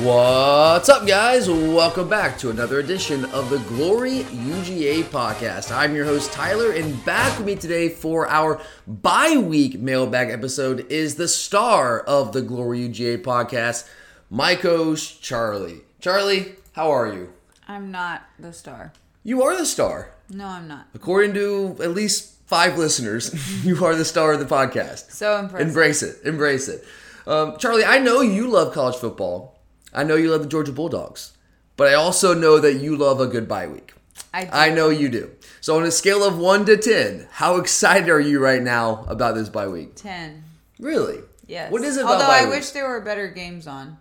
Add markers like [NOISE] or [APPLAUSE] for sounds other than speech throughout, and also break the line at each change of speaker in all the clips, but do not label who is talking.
What's up, guys? Welcome back to another edition of the Glory UGA podcast. I'm your host, Tyler, and back with me today for our bye week mailbag episode is the star of the Glory UGA podcast, my coach, Charlie. Charlie, how are you?
I'm not the star.
You are the star.
No, I'm not.
According to at least five listeners, [LAUGHS] you are the star of the podcast.
So impressive.
Embrace it. Embrace it. Um, Charlie, I know you love college football. I know you love the Georgia Bulldogs. But I also know that you love a good bye week.
I do.
I know you do. So on a scale of 1 to 10, how excited are you right now about this bye week?
10.
Really?
Yes.
What is it about
Although I wish there were better games on.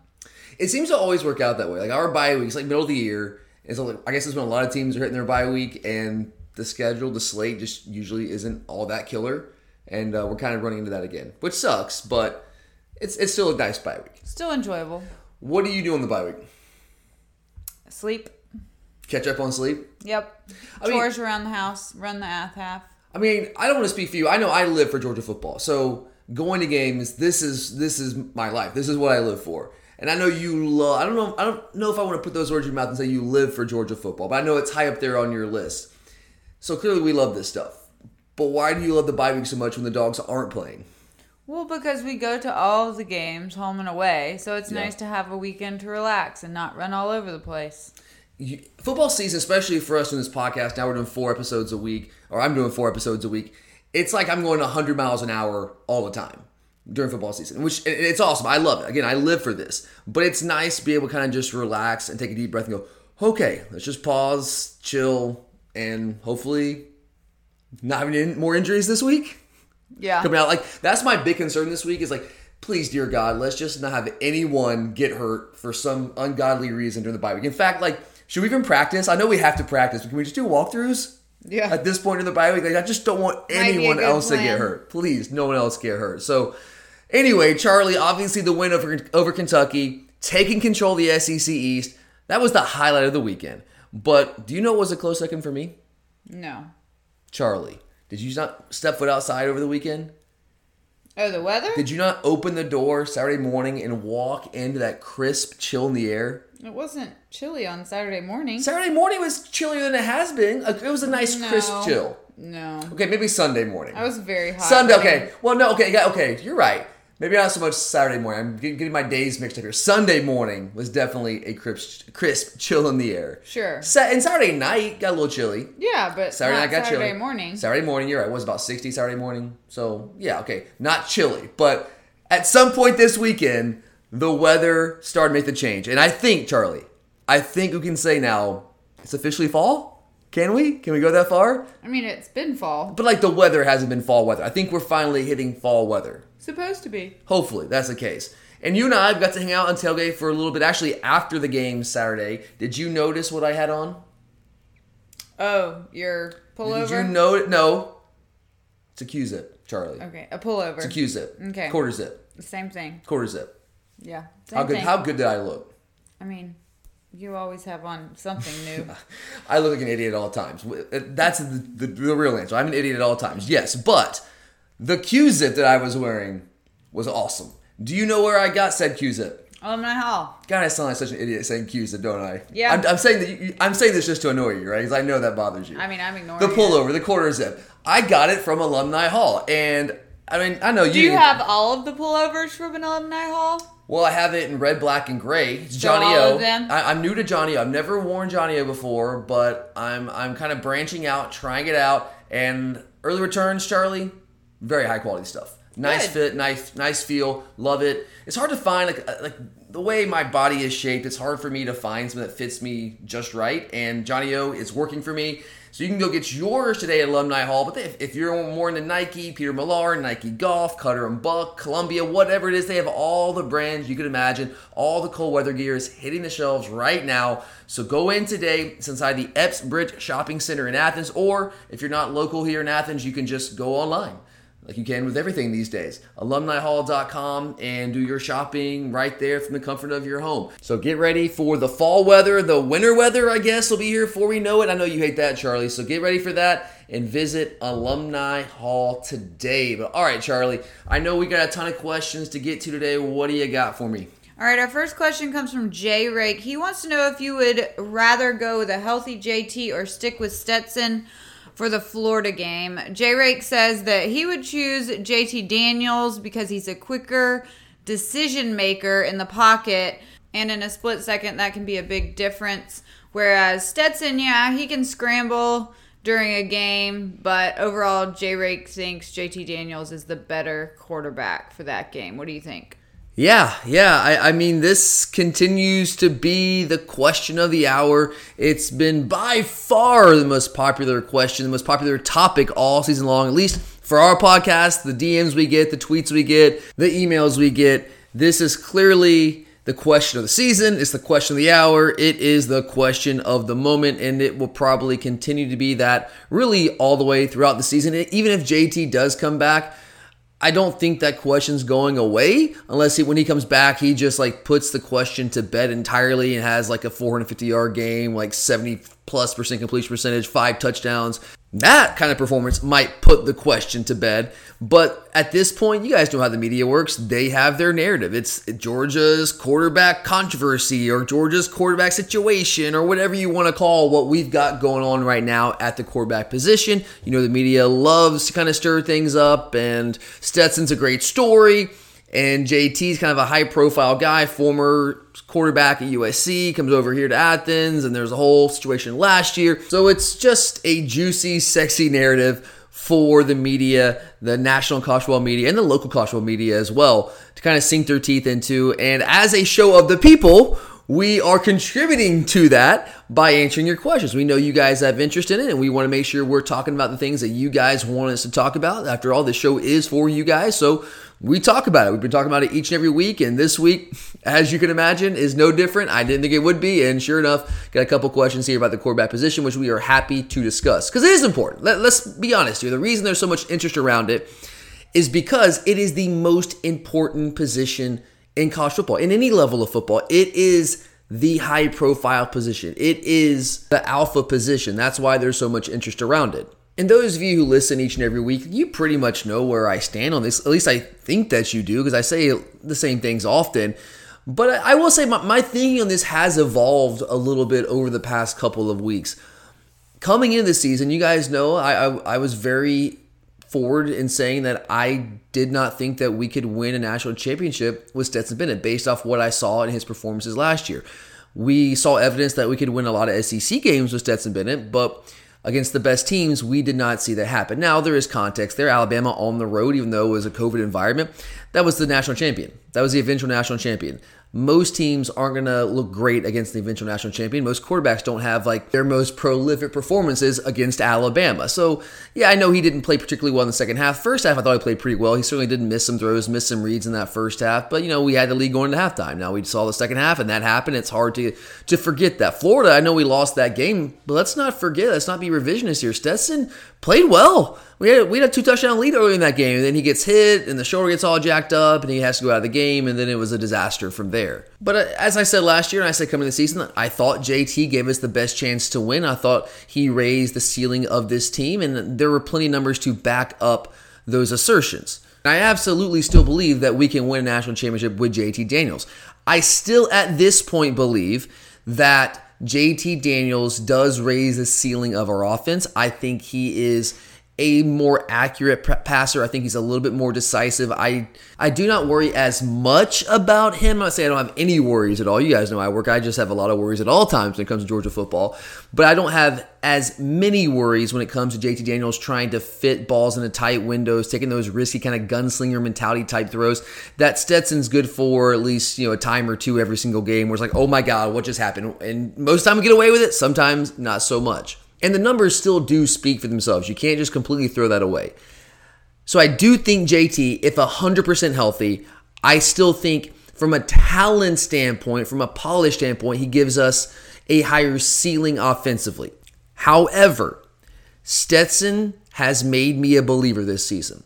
It seems to always work out that way. Like our bye week, weeks, like middle of the year, and so like, I guess it's when a lot of teams are hitting their bye week, and the schedule, the slate, just usually isn't all that killer, and uh, we're kind of running into that again, which sucks, but it's it's still a nice bye week.
Still enjoyable.
What do you do on the bye week?
Sleep.
Catch up on sleep?
Yep.
I mean-
Chores around the house. Run the ath half.
I mean, I don't want to speak for you. I know I live for Georgia football, so going to games, this is this is my life. This is what I live for. And I know you love. I don't know. I don't know if I want to put those words in your mouth and say you live for Georgia football, but I know it's high up there on your list. So clearly, we love this stuff. But why do you love the bye week so much when the dogs aren't playing?
Well, because we go to all the games, home and away, so it's
Yeah.
nice to have a weekend to relax and not run all over the place.
you, football season, especially for us in this podcast, now we're doing four episodes a week, or I'm doing four episodes a week. It's like I'm going 100 miles an hour all the time during football season, which it's awesome. I love it. Again, I live for this, but it's nice to be able to kind of just relax and take a deep breath and go, okay, let's just pause, chill, and hopefully not having any more injuries this week
Yeah.
coming out. Like that's my big concern this week is like, please, dear God, let's just not have anyone get hurt for some ungodly reason during the bye week. In fact, like, should we even practice? I know we have to practice, but can we just do walkthroughs?
Yeah.
At this point in the bye week, like I just don't want anyone else to get hurt. Please, no one else get hurt. So, anyway, Charlie, obviously the win over over Kentucky, taking control of the SEC East. That was the highlight of the weekend. But do you know what was a close second for me?
No.
Charlie, did you not step foot outside over the weekend?
Oh, the weather?
Did you not open the door Saturday morning and walk into that crisp chill in the air?
It wasn't chilly on Saturday morning.
Saturday morning was chillier than it has been. It was a nice crisp chill.
No.
Okay, maybe Sunday morning.
I was very hot.
Sunday, okay. Well, no, okay, yeah, okay. You're right. Maybe not so much Saturday morning. I'm getting my days mixed up here. Sunday morning was definitely a crisp, crisp [LAUGHS] chill in the air.
Sure.
Sa- and Saturday night got a little chilly.
Yeah, but
Saturday night got
Saturday
chilly.
morning.
Saturday morning, you're right. It was about 60 Saturday morning. So, yeah, okay. Not chilly. But at some point this weekend, the weather started to make the change. And I think, Charlie, I think we can say now it's officially fall. Can we? Can we go that far?
I mean, it's been fall.
But like the weather hasn't been fall weather. I think we're finally hitting fall weather.
Supposed to be.
Hopefully, that's the case. And you and I have got to hang out on tailgate for a little bit. Actually, after the game Saturday, did you notice what I had on?
Oh, your pullover?
Did you know it? No. It's a Q zip, Charlie.
Okay, a pullover.
It's a Q zip.
Okay.
Quarter zip.
Same thing.
Quarter zip.
Yeah. Same
How good?
thing.
How good did I look?
I mean, you always have on something new. [LAUGHS]
I look like an idiot at all times. Uh, that's the, the, the real answer. I'm an idiot at all times. Yes, but the Q zip that I was wearing was awesome Do you know where I got said Q-zip?
Oh, Alumni Hall.
God, I sound like such an idiot saying Q-zip, don't I?
Yeah.
I'm, I'm saying that. You, I'm saying this just to annoy you, right? Because I know that bothers you.
I mean, I'm ignoring
the pullover, the quarter zip. I got it from Alumni Hall, and I mean, I know you.
Do you have all of the pullovers from an Alumni Hall?
Well, I have it in red, black, and gray. It's
So
Johnny
all
O.
of them?
I, I'm new to Johnny O. I've never worn Johnny O before, but I'm I'm kind of branching out, trying it out, and early returns, Charlie, very high quality stuff. Nice
Good.
fit, nice nice feel, love it. It's hard to find like uh, like the way my body is shaped. It's hard for me to find something that fits me just right, and Johnny O is working for me. So you can go get yours today at Alumni Hall. But if, if you're more into Nike, Peter Millar, Nike Golf, Cutter and Buck, Columbia, whatever it is, they have all the brands you could imagine. All the cold weather gear is hitting the shelves right now. So go in today. It's inside the Epps Bridge Shopping Center in Athens. Or if you're not local here in Athens, you can just go online like you can with everything these days. AlumniHall.com and do your shopping right there from the comfort of your home. So get ready for the fall weather. The winter weather, I guess, will be here before we know it. I know you hate that, Charlie. So get ready for that and visit Alumni Hall today. But all right, Charlie, I know we got a ton of questions to get to today. What do you got for me?
All right, our first question comes from Jay Rake. He wants to know if you would rather go with a healthy JT or stick with Stetson for the Florida game. Jay Rake says that he would choose JT Daniels because he's a quicker decision maker in the pocket, and in a split second, that can be a big difference. Whereas Stetson, yeah, he can scramble during a game, but overall, Jay Rake thinks JT Daniels is the better quarterback for that game. What do you think?
Yeah, yeah. I, I mean, this continues to be the question of the hour. It's been by far the most popular question, the most popular topic all season long, at least for our podcast, the DMs we get, the tweets we get, the emails we get. This is clearly the question of the season. It's the question of the hour. It is the question of the moment, and it will probably continue to be that really all the way throughout the season. Even if JT does come back, I don't think that question's going away unless he, when he comes back, he just like puts the question to bed entirely and has like a 450 yard game, like 70 plus percent completion percentage, five touchdowns. That kind of performance might put the question to bed. But at this point, you guys know how the media works. They have their narrative. It's Georgia's quarterback controversy or Georgia's quarterback situation or whatever you want to call what we've got going on right now at the quarterback position. You know, the media loves to kind of stir things up, and Stetson's a great story. And JT's kind of a high profile guy, former quarterback at USC, comes over here to Athens, and there's a whole situation last year. So it's just a juicy, sexy narrative for the media, the national football media, and the local football media as well to kind of sink their teeth into. And as a show of the people, we are contributing to that by answering your questions. We know you guys have interest in it, and we want to make sure we're talking about the things that you guys want us to talk about. After all, this show is for you guys, so we talk about it. We've been talking about it each and every week, and this week, as you can imagine, is no different. I didn't think it would be, and sure enough, got a couple questions here about the quarterback position, which we are happy to discuss because it is important. Let, let's be honest here. The reason there's so much interest around it is because it is the most important position in college football, in any level of football. It is the high profile position, it is the alpha position. That's why there's so much interest around it. And those of you who listen each and every week, you pretty much know where I stand on this. At least I think that you do because I say the same things often. But I will say my, my thinking on this has evolved a little bit over the past couple of weeks. Coming into the season, you guys know I, I, I was very forward in saying that I did not think that we could win a national championship with Stetson Bennett based off what I saw in his performances last year. We saw evidence that we could win a lot of SEC games with Stetson Bennett, but against the best teams, we did not see that happen. Now, there is context there. Alabama on the road, even though it was a COVID environment, that was the national champion. That was the eventual national champion. Most teams aren't going to look great against the eventual national champion. Most quarterbacks don't have like their most prolific performances against Alabama. So, yeah, I know he didn't play particularly well in the second half. First half, I thought he played pretty well. He certainly didn't miss some throws, miss some reads in that first half. But, you know, we had the lead going to halftime. Now we saw the second half, and that happened. It's hard to, to forget that. Florida, I know we lost that game, but let's not forget, let's not be revisionist here. Stetson played well. We had, we had a two touchdown lead early in that game, and then he gets hit, and the shoulder gets all jacked up, and he has to go out of the game, and then it was a disaster from there. But uh, as I said last year, and I said coming the season, I thought JT gave us the best chance to win. I thought he raised the ceiling of this team, and there were plenty of numbers to back up those assertions. I absolutely still believe that we can win a national championship with JT Daniels. I still, at this point, believe that JT Daniels does raise the ceiling of our offense. I think he is a more accurate passer. I think he's a little bit more decisive. I I do not worry as much about him. I'm I don't have any worries at all. You guys know I work. I just have a lot of worries at all times when it comes to Georgia football. But I don't have as many worries when it comes to JT Daniels trying to fit balls into tight windows, taking those risky kind of gunslinger mentality type throws. That Stetson's good for at least you know a time or two every single game. Where it's like, oh my god, what just happened? And most of the time we get away with it. Sometimes not so much. And the numbers still do speak for themselves. You can't just completely throw that away. So I do think JT, if 100% healthy, I still think from a talent standpoint, from a polish standpoint, he gives us a higher ceiling offensively. However, Stetson has made me a believer this season.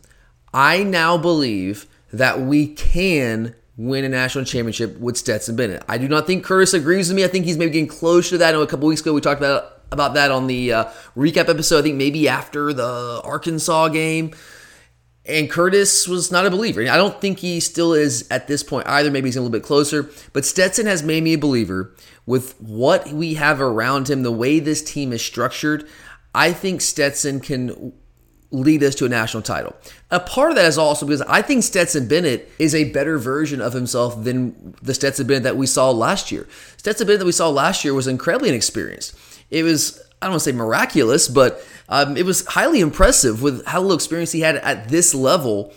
I now believe that we can win a national championship with Stetson Bennett. I do not think Curtis agrees with me. I think he's maybe getting close to that. I know a couple weeks ago we talked about about that on the uh, recap episode. I think maybe after the Arkansas game. And Curtis was not a believer. I don't think he still is at this point either. Maybe he's a little bit closer. But Stetson has made me a believer with what we have around him, the way this team is structured. I think Stetson can lead us to a national title. A part of that is also because I think Stetson Bennett is a better version of himself than the Stetson Bennett that we saw last year. Stetson Bennett that we saw last year was incredibly inexperienced it was I don't want to say miraculous, but um, it was highly impressive with how little experience he had at this level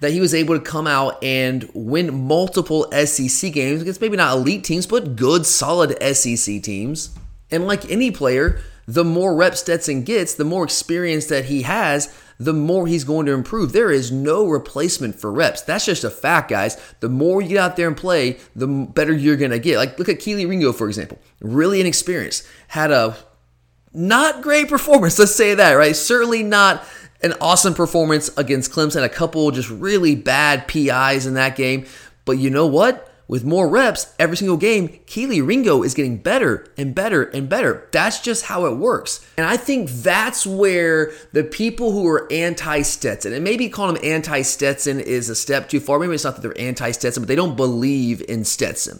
that he was able to come out and win multiple SEC games against maybe not elite teams, but good, solid SEC teams. And like any player, the more reps Stetson gets, the more experience that he has, the more he's going to improve. There is no replacement for reps. That's just a fact, guys. The more you get out there and play, the better you're going to get. Like, look at Kelee Ringo, for example. Really inexperienced. Had a not great performance, [LAUGHS] let's say that, right? Certainly not an awesome performance against Clemson. A couple just really bad PIs in that game. But you know what? With more reps every single game, Kelee Ringo is getting better and better and better. That's just how it works. And I think that's where the people who are anti Stetson, and maybe calling them anti Stetson is a step too far. Maybe it's not that they're anti Stetson, but they don't believe in Stetson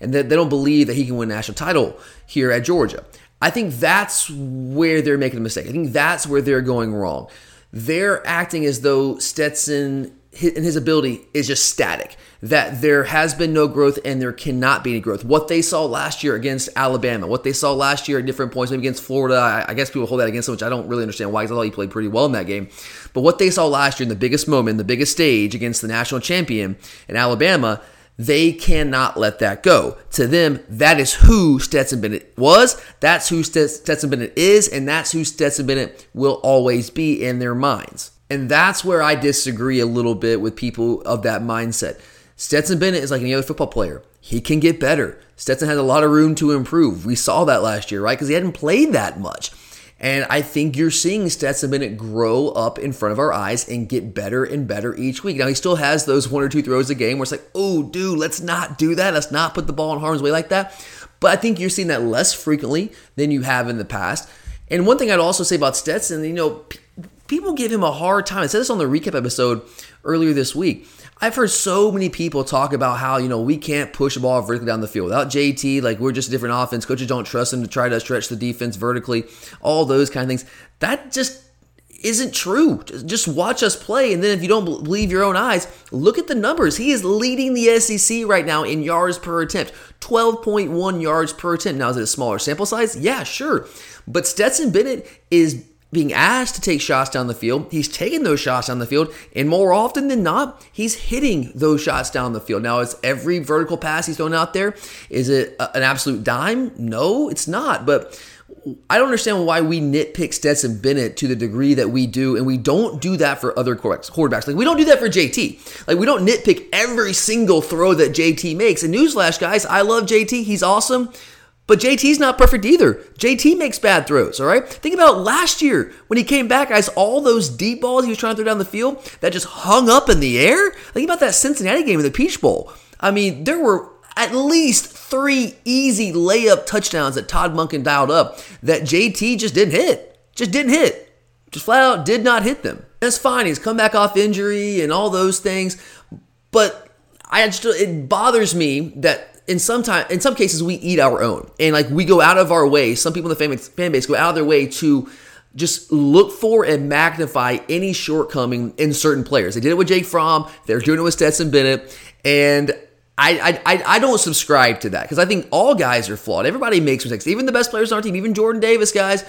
and that they don't believe that he can win a national title here at Georgia. I think that's where they're making a mistake. I think that's where they're going wrong. They're acting as though Stetson and his ability is just static. That there has been no growth and there cannot be any growth. What they saw last year against Alabama, what they saw last year at different points, maybe against Florida, I guess people hold that against him, which I don't really understand why, because I thought he played pretty well in that game. But what they saw last year in the biggest moment, the biggest stage against the national champion in Alabama, they cannot let that go. To them, that is who Stetson Bennett was, that's who Stetson Bennett is, and that's who Stetson Bennett will always be in their minds. And that's where I disagree a little bit with people of that mindset. Stetson Bennett is like any other football player. He can get better. Stetson has a lot of room to improve. We saw that last year, right? Because he hadn't played that much. And I think you're seeing Stetson Bennett grow up in front of our eyes and get better and better each week. Now, he still has those one or two throws a game where it's like, oh, dude, let's not do that. Let's not put the ball in harm's way like that. But I think you're seeing that less frequently than you have in the past. And one thing I'd also say about Stetson, you know, people give him a hard time. I said this on the recap episode earlier this week. I've heard so many people talk about how, you know, we can't push the ball vertically down the field. Without JT, like we're just a different offense. Coaches don't trust him to try to stretch the defense vertically, all those kind of things. That just isn't true. Just watch us play. And then if you don't believe your own eyes, look at the numbers. He is leading the SEC right now in yards per attempt 12.1 yards per attempt. Now, is it a smaller sample size? Yeah, sure. But Stetson Bennett is being asked to take shots down the field. He's taking those shots down the field, and more often than not, he's hitting those shots down the field. Now, is every vertical pass he's throwing out there is it an absolute dime? No, it's not. But I don't understand why we nitpick Stetson Bennett to the degree that we do, and we don't do that for other quarterbacks. Like we don't do that for JT. Like we don't nitpick every single throw that JT makes. And newsflash, guys, I love JT. He's awesome. But JT's not perfect either. JT makes bad throws, all right? Think about last year when he came back, guys, all those deep balls he was trying to throw down the field that just hung up in the air. Think about that Cincinnati game in the Peach Bowl. I mean, there were at least three easy layup touchdowns that Todd Monken dialed up that JT just didn't hit. Just didn't hit. just flat out did not hit them. That's fine. He's come back off injury and all those things, but I just it bothers me that in some time in some cases we eat our own and like we go out of our way. Some people in the fan, fan base go out of their way to just look for and magnify any shortcoming in certain players. They did it with Jake Fromm. They're doing it with Stetson Bennett, and I I, I don't subscribe to that because I think all guys are flawed. Everybody makes mistakes. Even the best players on our team, even Jordan Davis, guys,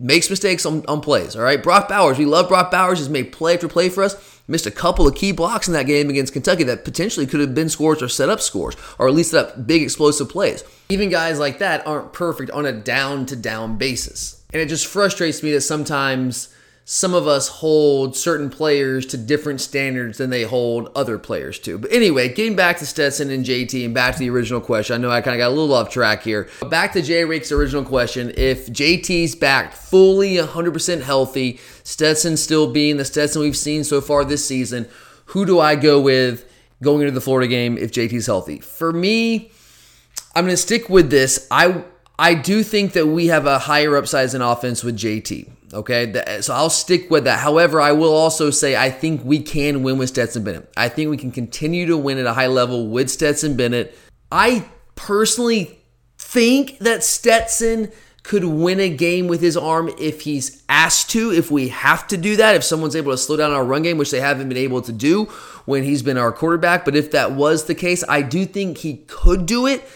makes mistakes on, on plays. All right, Brock Bowers, we love Brock Bowers. He's made play after play for us. Missed a couple of key blocks in that game against Kentucky that potentially could have been scores or set up scores, or at least set up big explosive plays. Even guys like that aren't perfect on a down to down basis. And it just frustrates me that sometimes some of us hold certain players to different standards than they hold other players to. But anyway, getting back to Stetson and JT and back to the original question. I know I kind of got a little off track here. But back to Jay Rake's original question. If JT's back fully 100% healthy, Stetson still being the Stetson we've seen so far this season, who do I go with going into the Florida game if JT's healthy? For me, I'm going to stick with this. I I do think that we have a higher upside in offense with JT. Okay, so I'll stick with that. However, I will also say I think we can win with Stetson Bennett. I think we can continue to win at a high level with Stetson Bennett. I personally think that Stetson could win a game with his arm if he's asked to, if we have to do that, if someone's able to slow down our run game, which they haven't been able to do when he's been our quarterback. But if that was the case, I do think he could do it.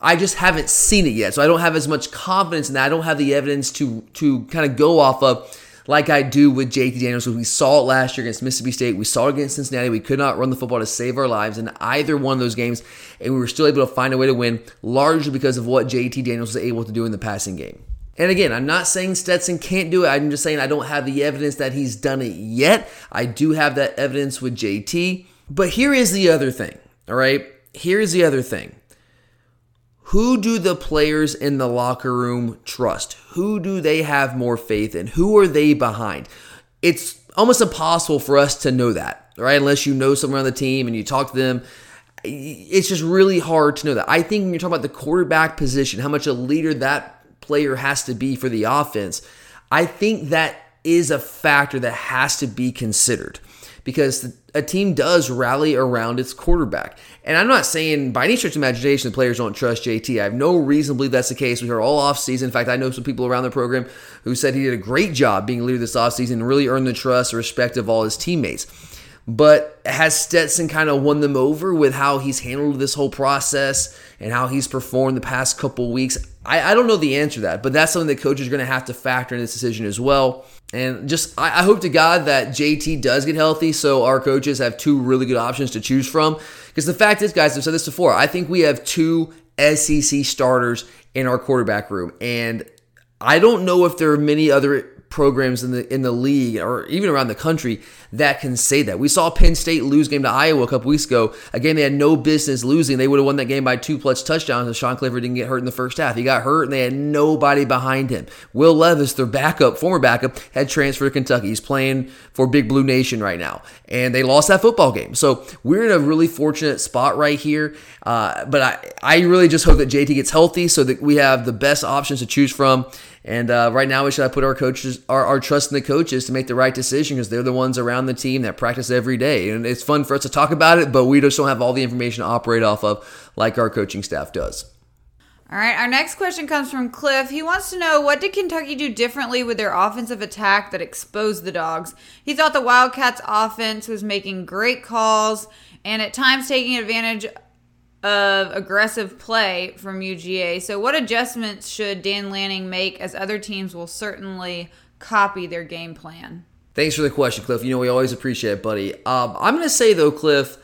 I just haven't seen it yet. So I don't have as much confidence in that. I don't have the evidence to to kind of go off of like I do with JT Daniels. we saw it last year against Mississippi State. We saw it against Cincinnati. We could not run the football to save our lives in either one of those games, and we were still able to find a way to win, largely because of what JT Daniels was able to do in the passing game. And again, I'm not saying Stetson can't do it. I'm just saying I don't have the evidence that he's done it yet. I do have that evidence with JT. But here is the other thing, all right? Here's the other thing. Who do the players in the locker room trust? Who do they have more faith in? Who are they behind? It's almost impossible for us to know that, right? Unless you know someone on the team and you talk to them. It's just really hard to know that. I think when you're talking about the quarterback position, how much a leader that player has to be for the offense, I think that is a factor that has to be considered because a team does rally around its quarterback. And I'm not saying by any stretch of imagination the players don't trust JT. I have no reason to believe that's the case. We heard all offseason. In fact, I know some people around the program who said he did a great job being leader this offseason and really earned the trust and respect of all his teammates. But has Stetson kind of won them over with how he's handled this whole process and how he's performed the past couple weeks? I, I don't know the answer to that, but that's something that coaches are going to have to factor in this decision as well. And just, I, I hope to God that JT does get healthy so our coaches have two really good options to choose from. Because the fact is, guys, I've said this before, I think we have two SEC starters in our quarterback room. And I don't know if there are many other programs in the in the league or even around the country that can say that. We saw Penn State lose game to Iowa a couple weeks ago. Again, they had no business losing. They would have won that game by two plus touchdowns if Sean Clifford didn't get hurt in the first half. He got hurt and they had nobody behind him. Will Levis, their backup, former backup, had transferred to Kentucky. He's playing for Big Blue Nation right now. And they lost that football game. So we're in a really fortunate spot right here. Uh, but I, I really just hope that JT gets healthy so that we have the best options to choose from. And uh, right now, we should put our coaches, our, our trust in the coaches to make the right decision because they're the ones around the team that practice every day. And it's fun for us to talk about it, but we just don't have all the information to operate off of like our coaching staff does.
All right, our next question comes from Cliff. He wants to know what did Kentucky do differently with their offensive attack that exposed the dogs? He thought the Wildcats offense was making great calls and at times taking advantage of aggressive play from UGA. So, what adjustments should Dan Lanning make as other teams will certainly copy their game plan?
Thanks for the question, Cliff. You know, we always appreciate it, buddy. Um, I'm going to say, though, Cliff,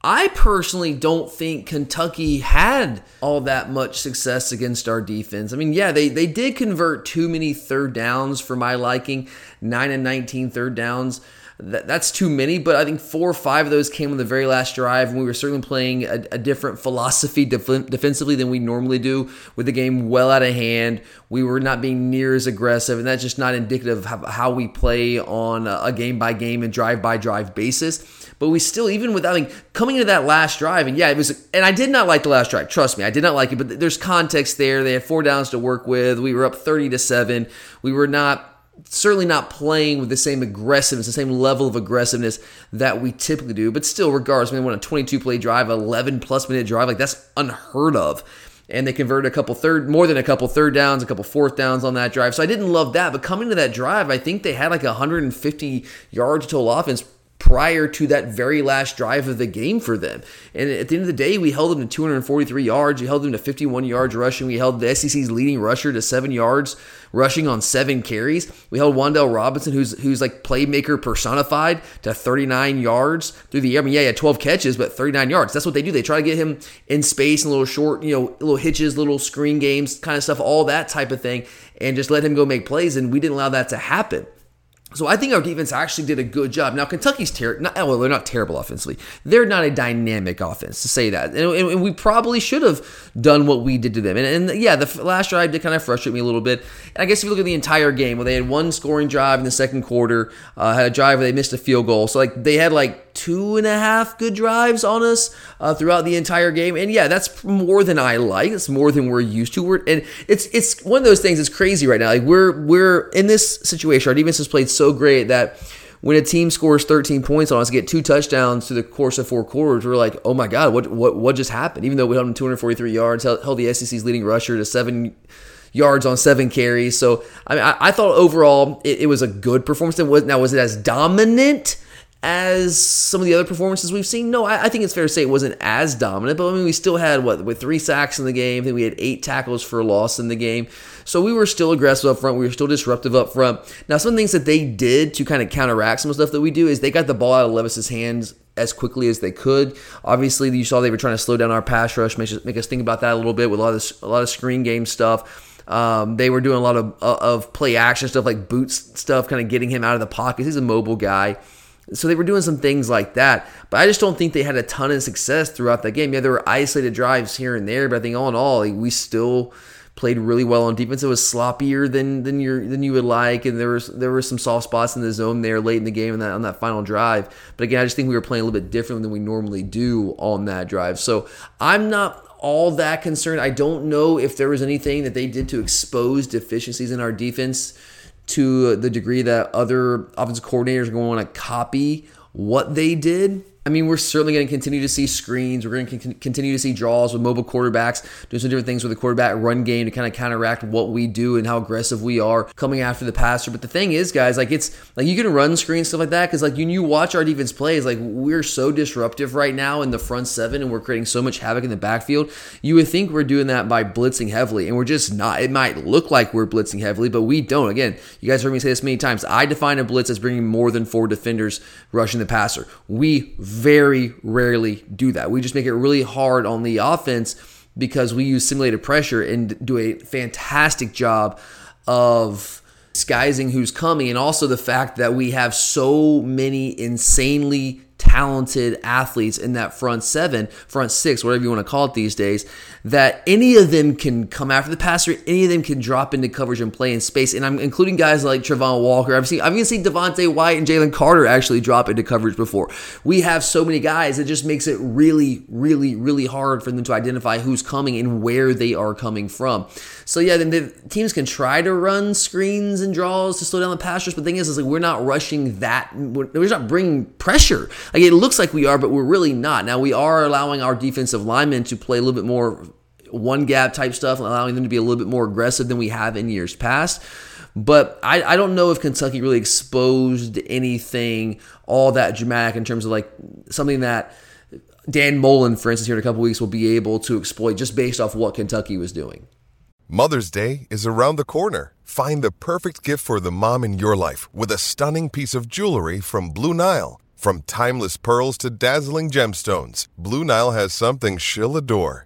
I personally don't think Kentucky had all that much success against our defense. I mean, yeah, they, they did convert too many third downs for my liking, 9 and 19 third downs that, that's too many, but I think four or five of those came on the very last drive, and we were certainly playing a, a different philosophy def- defensively than we normally do, with the game well out of hand. We were not being near as aggressive, and that's just not indicative of how, we play on a game by game and drive by drive basis. But we still, even without like, coming into that last drive, and yeah, it was, and I did not like the last drive. Trust me, I did not like it. But there's context there. They had four downs to work with. We were up thirty to seven. We were not certainly not playing with the same aggressiveness, the same level of aggressiveness that we typically do. But still, regardless, I mean, when a 22 play drive, 11 plus minute drive, like that's unheard of. And they converted a couple third, more than a couple third downs, a couple fourth downs on that drive. So I didn't love that. But coming to that drive, I think they had like 150 yards total offense prior to that very last drive of the game for them. And at the end of the day, we held them to 243 yards. We held them to 51 yards rushing. We held the SEC's leading rusher to seven yards rushing on seven carries. We held Wan'Dale Robinson, who's who's like playmaker personified, to 39 yards through the air. I mean, yeah, had 12 catches, but 39 yards. That's what they do. They try to get him in space and little short, you know, little hitches, little screen games, kind of stuff, all that type of thing, and just let him go make plays. And we didn't allow that to happen. So I think our defense actually did a good job. Now Kentucky's terrible. Well, they're not terrible offensively. They're not a dynamic offense to say that, and, and, we probably should have done what we did to them. And, and, yeah, the last drive did kind of frustrate me a little bit. And I guess if you look at the entire game, where they had one scoring drive in the second quarter, uh, had a drive where they missed a field goal. So like they had like two and a half good drives on us uh, throughout the entire game. And yeah, that's more than I like. It's more than we're used to. We're, and it's it's one of those things. It's crazy right now. Like we're we're in this situation. Our defense has played so great that when a team scores 13 points on us, get two touchdowns through the course of four quarters, we're like, oh my god, what what what just happened? Even though we held them 243 yards, held, held the SEC's leading rusher to seven yards on seven carries. So I mean, I, I thought overall it, it, was a good performance. It was now was it as dominant? As some of the other performances we've seen? No, I, I, think it's fair to say it wasn't as dominant, but I mean, we still had what with three sacks in the game. I think we had eight tackles for loss in the game. So we were still aggressive up front. We were still disruptive up front. Now, some things that they did to kind of counteract some of the stuff that we do is they got the ball out of Levis's hands as quickly as they could. Obviously, you saw they were trying to slow down our pass rush, make us, make us think about that a little bit with a lot of a lot of screen game stuff. Um, they were doing a lot of of play action stuff like boots stuff, kind of getting him out of the pocket. He's a mobile guy. So they were doing some things like that, but I just don't think they had a ton of success throughout that game. Yeah, there were isolated drives here and there, but I think all in all, we still played really well on defense. It was sloppier than than you than you would like, and there was there were some soft spots in the zone there late in the game on that on that final drive. But again, I just think we were playing a little bit different than we normally do on that drive. So I'm not all that concerned. I don't know if there was anything that they did to expose deficiencies in our defense to the degree that other offensive coordinators are going to want to copy what they did. I mean, we're certainly going to continue to see screens. We're going to continue to see draws with mobile quarterbacks, doing some different things with the quarterback run game to kind of counteract what we do and how aggressive we are coming after the passer. But the thing is, guys, like it's like you can run screens stuff like that because like when you watch our defense plays, like we're so disruptive right now in the front seven and we're creating so much havoc in the backfield. You would think we're doing that by blitzing heavily, and we're just not. It might look like we're blitzing heavily, but we don't. Again, you guys heard me say this many times. I define a blitz as bringing more than four defenders rushing the passer. We very rarely do that. We just make it really hard on the offense because we use simulated pressure and do a fantastic job of disguising who's coming and also the fact that we have so many insanely talented athletes in that front seven, front six, whatever you want to call it these days, that any of them can come after the passer, any of them can drop into coverage and play in space. And I'm including guys like Travon Walker. I've seen I've even seen Devonte Wyatt and Jalen Carter actually drop into coverage before. We have so many guys, it just makes it really, really, really hard for them to identify who's coming and where they are coming from. So yeah, then the teams can try to run screens and draws to slow down the pass rush, but the thing is, is like we're not rushing that. We're, we're not bringing pressure. Like it looks like we are, but we're really not. Now we are allowing our defensive linemen to play a little bit more one gap type stuff, allowing them to be a little bit more aggressive than we have in years past. But I, I don't know if Kentucky really exposed anything all that dramatic in terms of like something that Dan Mullen, for instance, here in a couple weeks will be able to exploit just based off what Kentucky was doing.
Mother's Day is around the corner. Find the perfect gift for the mom in your life with a stunning piece of jewelry from Blue Nile. From timeless pearls to dazzling gemstones, Blue Nile has something she'll adore.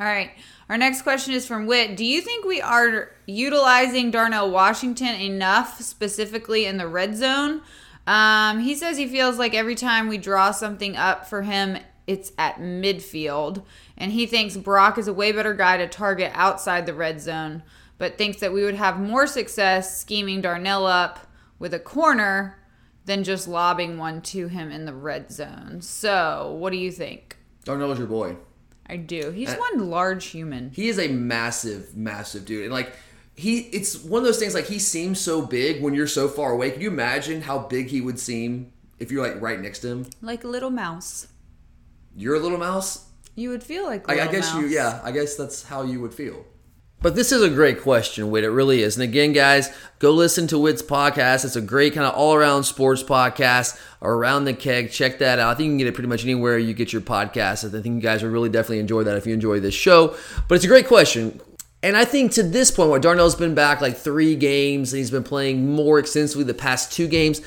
All right. Our next question is from Wit. Do you think we are utilizing Darnell Washington enough, specifically in the red zone? Um, he says he feels like every time we draw something up for him, it's at midfield. And he thinks Brock is a way better guy to target outside the red zone, but thinks that we would have more success scheming Darnell up with a corner than just lobbing one to him in the red zone. So, what do you think?
Darnell's your boy.
I do. He's
Uh,
one large human.
He is a massive, massive dude, and like he, it's one of those things. Like he seems so big when you're so far away. Can you imagine how big he would seem if you're like right next to him?
Like a little mouse.
You're a little mouse.
You would feel like a
I, I guess you, yeah. I guess that's how you would feel. But this is a great question, Wit. It really is. And again, guys, go listen to Wit's podcast. It's a great kind of all around sports podcast around the keg. Check that out. I think you can get it pretty much anywhere you get your podcast. I think you guys will really definitely enjoy that if you enjoy this show. But it's a great question. And I think to this point, where Darnell's been back like three games and he's been playing more extensively the past two games,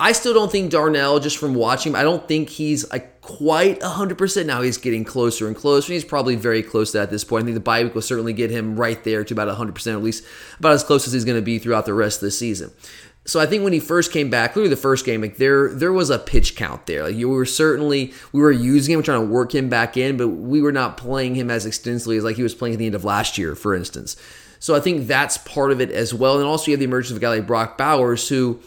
I still don't think Darnell, just from watching I don't think he's like quite 100%. Now he's getting closer and closer. He's probably very close to that at this point. I think the bye week will certainly get him right there to about 100%, at least about as close as he's going to be throughout the rest of the season. So I think when he first came back, clearly the first game, like there there was a pitch count there. Like you were certainly we were using him, trying to work him back in, but we were not playing him as extensively as like he was playing at the end of last year, for instance. So I think that's part of it as well. And also you have the emergence of a guy like Brock Bowers, who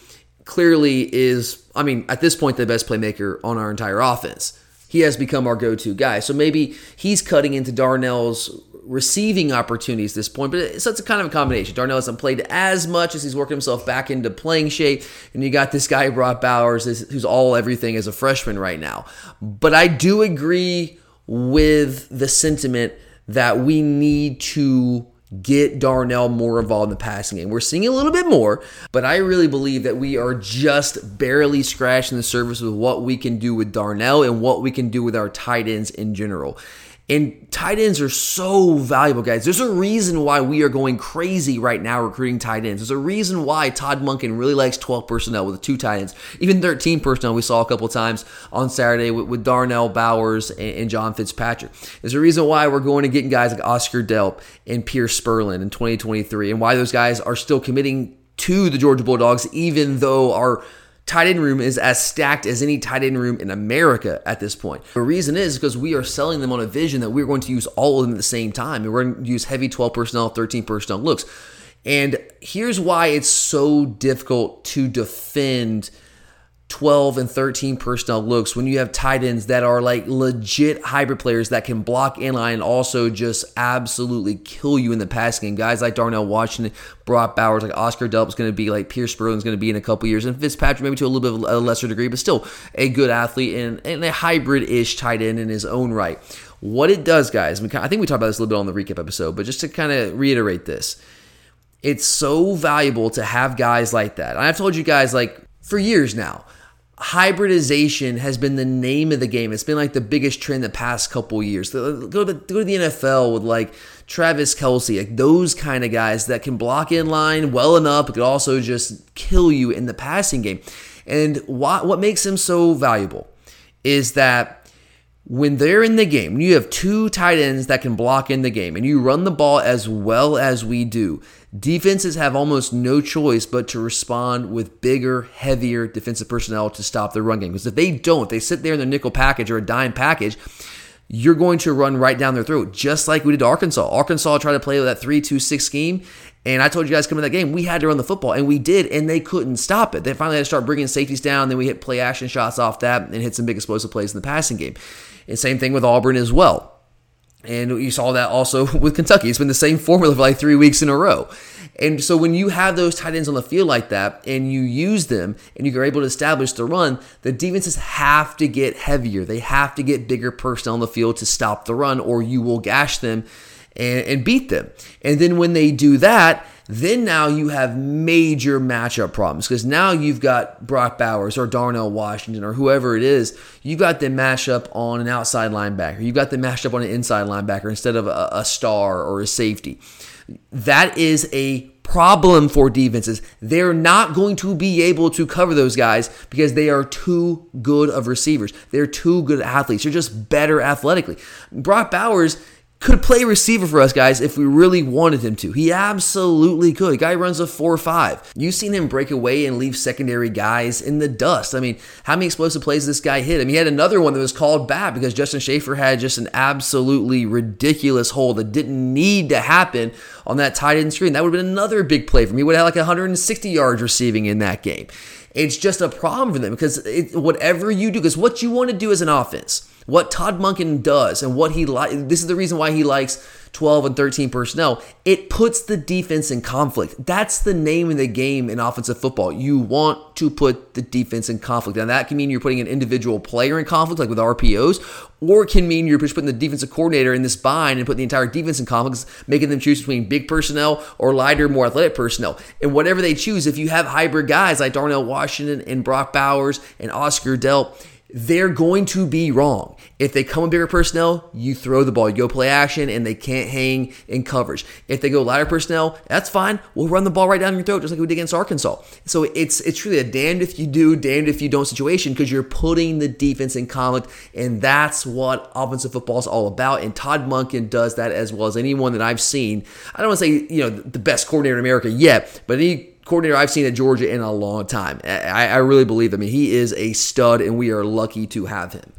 clearly is, I mean, at this point, the best playmaker on our entire offense. He has become our go-to guy. So maybe he's cutting into Darnell's receiving opportunities at this point, but it's, it's a kind of a combination. Darnell hasn't played as much as he's working himself back into playing shape, and you got this guy Brock Bowers who's all everything as a freshman right now. But I do agree with the sentiment that we need to get Darnell more involved in the passing game. We're seeing a little bit more, but I really believe that we are just barely scratching the surface with what we can do with Darnell and what we can do with our tight ends in general. And tight ends are so valuable, guys. There's a reason why we are going crazy right now recruiting tight ends. There's a reason why Todd Monken really likes 12 personnel with two tight ends, even 13 personnel. We saw a couple times on Saturday with, with Darnell Bowers and, and, John Fitzpatrick. There's a reason why we're going to getting guys like Oscar Delp and Pearce Spurlin in 2023, and why those guys are still committing to the Georgia Bulldogs, even though our tight end room is as stacked as any tight end room in America at this point. The reason is because we are selling them on a vision that we're going to use all of them at the same time. And we're going to use heavy 12 personnel, 13 personnel looks. And here's why it's so difficult to defend 12 and 13 personnel looks when you have tight ends that are like legit hybrid players that can block inline and also just absolutely kill you in the passing game. Guys like Darnell Washington, Brock Bowers, like Oscar Delp is going to be, like Pearce Spurlin is going to be in a couple years, and Fitzpatrick maybe to a little bit of a lesser degree, but still a good athlete and, and a hybrid-ish tight end in his own right. What it does, guys, I think we talked about this a little bit on the recap episode, but just to kind of reiterate this, it's so valuable to have guys like that. I've told you guys like for years now hybridization has been the name of the game. It's been like the biggest trend the past couple years. Go to, go to the NFL with like Travis Kelce, like those kind of guys that can block in line well enough, but could also just kill you in the passing game. And what, what makes them so valuable is that when they're in the game, you have two tight ends that can block in the game and you run the ball as well as we do, defenses have almost no choice but to respond with bigger, heavier defensive personnel to stop the run game. Because if they don't, they sit there in their nickel package or a dime package, you're going to run right down their throat, just like we did to Arkansas. Arkansas tried to play with that 3 2 6 scheme. And I told you guys coming to that game, we had to run the football, and we did, and they couldn't stop it. They finally had to start bringing safeties down. Then we hit play action shots off that and hit some big explosive plays in the passing game. And same thing with Auburn as well. And you saw that also [LAUGHS] with Kentucky. It's been the same formula for like three weeks in a row. And so when you have those tight ends on the field like that and you use them and you're able to establish the run, the defenses have to get heavier. They have to get bigger personnel on the field to stop the run or you will gash them and, and beat them. And then when they do that, then now you have major matchup problems because now you've got Brock Bowers or Darnell Washington or whoever it is. You've got the match up on an outside linebacker. You've got the matched up on an inside linebacker instead of a, a star or a safety. That is a problem for defenses. They're not going to be able to cover those guys because they are too good of receivers. They're too good athletes. They're just better athletically. Brock Bowers could play receiver for us guys if we really wanted him to. He absolutely could. Guy runs a 4-5. You've seen him break away and leave secondary guys in the dust. I mean, how many explosive plays this guy hit? I mean, he had another one that was called bad because Justin Shaffer had just an absolutely ridiculous hole that didn't need to happen on that tight end screen. That would have been another big play for him. He would have had like 160 yards receiving in that game. It's just a problem for them because it, whatever you do, because what you want to do as an offense, what Todd Monken does and what he likes, this is the reason why he likes 12 and 13 personnel. It puts the defense in conflict. That's the name of the game in offensive football. You want to put the defense in conflict. Now, that can mean you're putting an individual player in conflict, like with RPOs, or it can mean you're just putting the defensive coordinator in this bind and putting the entire defense in conflict, making them choose between big personnel or lighter, more athletic personnel. And whatever they choose, if you have hybrid guys like Darnell Washington and Brock Bowers and Oscar Delp, they're going to be wrong. If they come with bigger personnel, you throw the ball. You go play action and they can't hang in coverage. If they go lighter personnel, that's fine. We'll run the ball right down your throat just like we did against Arkansas. So it's it's truly a damned if you do, damned if you don't situation because you're putting the defense in conflict and that's what offensive football is all about. And Todd Monken does that as well as anyone that I've seen. I don't want to say, you know, the best coordinator in America yet, but any coordinator I've seen at Georgia in a long time. I, I really believe. I mean, he is a stud, and we are lucky to have him.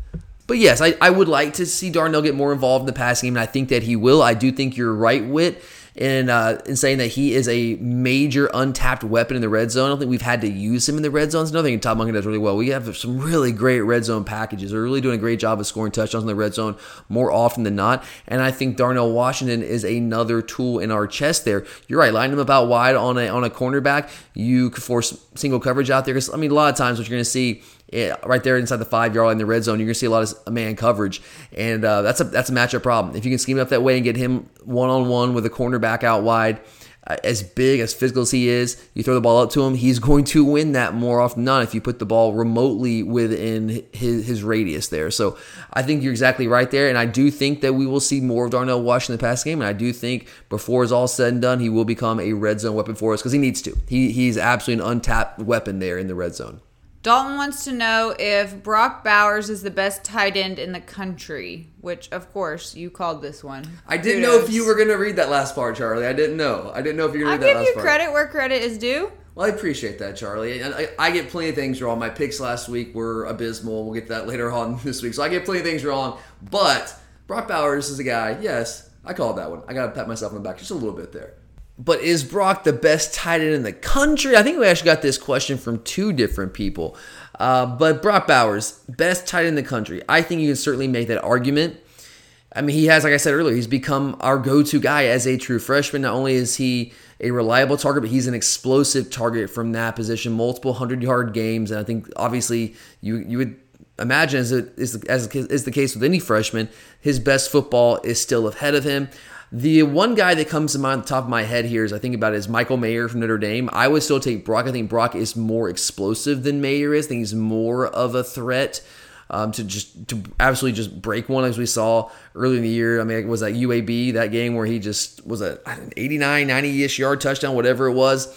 But yes, I, I would like to see Darnell get more involved in the passing game, and I think that he will. I do think you're right, Whit in uh, in saying that he is a major untapped weapon in the red zone. I don't think we've had to use him in the red zone. It's another thing Todd Monken does really well. We have some really great red zone packages. We're really doing a great job of scoring touchdowns in the red zone more often than not. And I think Darnell Washington is another tool in our chest there. You're right, line him about wide on a on a cornerback. You could force single coverage out there. Because I mean, a lot of times what you're going to see right there inside the five yard line in the red zone, you're gonna see a lot of man coverage, and uh, that's a that's a matchup problem. If you can scheme up that way and get him one on one with a cornerback out wide, uh, as big as physical as he is, you throw the ball up to him, he's [LAUGHS] going to win that more often than not if you put the ball remotely within his his radius there. So I think you're exactly right there, and I do think that we will see more of Darnell Washington in the pass game, and I do think before it's all said and done, he will become a red zone weapon for us because he needs to. He he's absolutely an untapped weapon there in the red zone.
Dalton wants to know if Brock Bowers is the best tight end in the country, which, of course, you called this one.
I didn't Kudos. know if you were going to read that last part, Charlie. I didn't know. I didn't know if you were going to read that last
part. I give you credit where credit is due.
Well, I appreciate that, Charlie. I, I, get plenty of things wrong. My picks last week were abysmal. We'll get to that later on [LAUGHS] this week. So I get plenty of things wrong. But Brock Bowers is a guy, yes, I called that one. I got to pat myself on the back just a little bit there. But is Brock the best tight end in the country? I think we actually got this question from two different people. Uh, but Brock Bowers, best tight end in the country. I think you can certainly make that argument. I mean, he has, like I said earlier, he's become our go-to guy as a true freshman. Not only is he a reliable target, but he's an explosive target from that position. Multiple hundred-yard games, and I think obviously you you would imagine as is as is the case with any freshman, his best football is still ahead of him. The one guy that comes to mind the top of my head here is I think about it is Michael Mayer from Notre Dame. I would still take Brock. I think Brock is more explosive than Mayer is. I think he's more of a threat. Um, to just to absolutely just break one as we saw earlier in the year. I mean, it was that UAB that game where he just was a 89, 90 ish yard touchdown, whatever it was.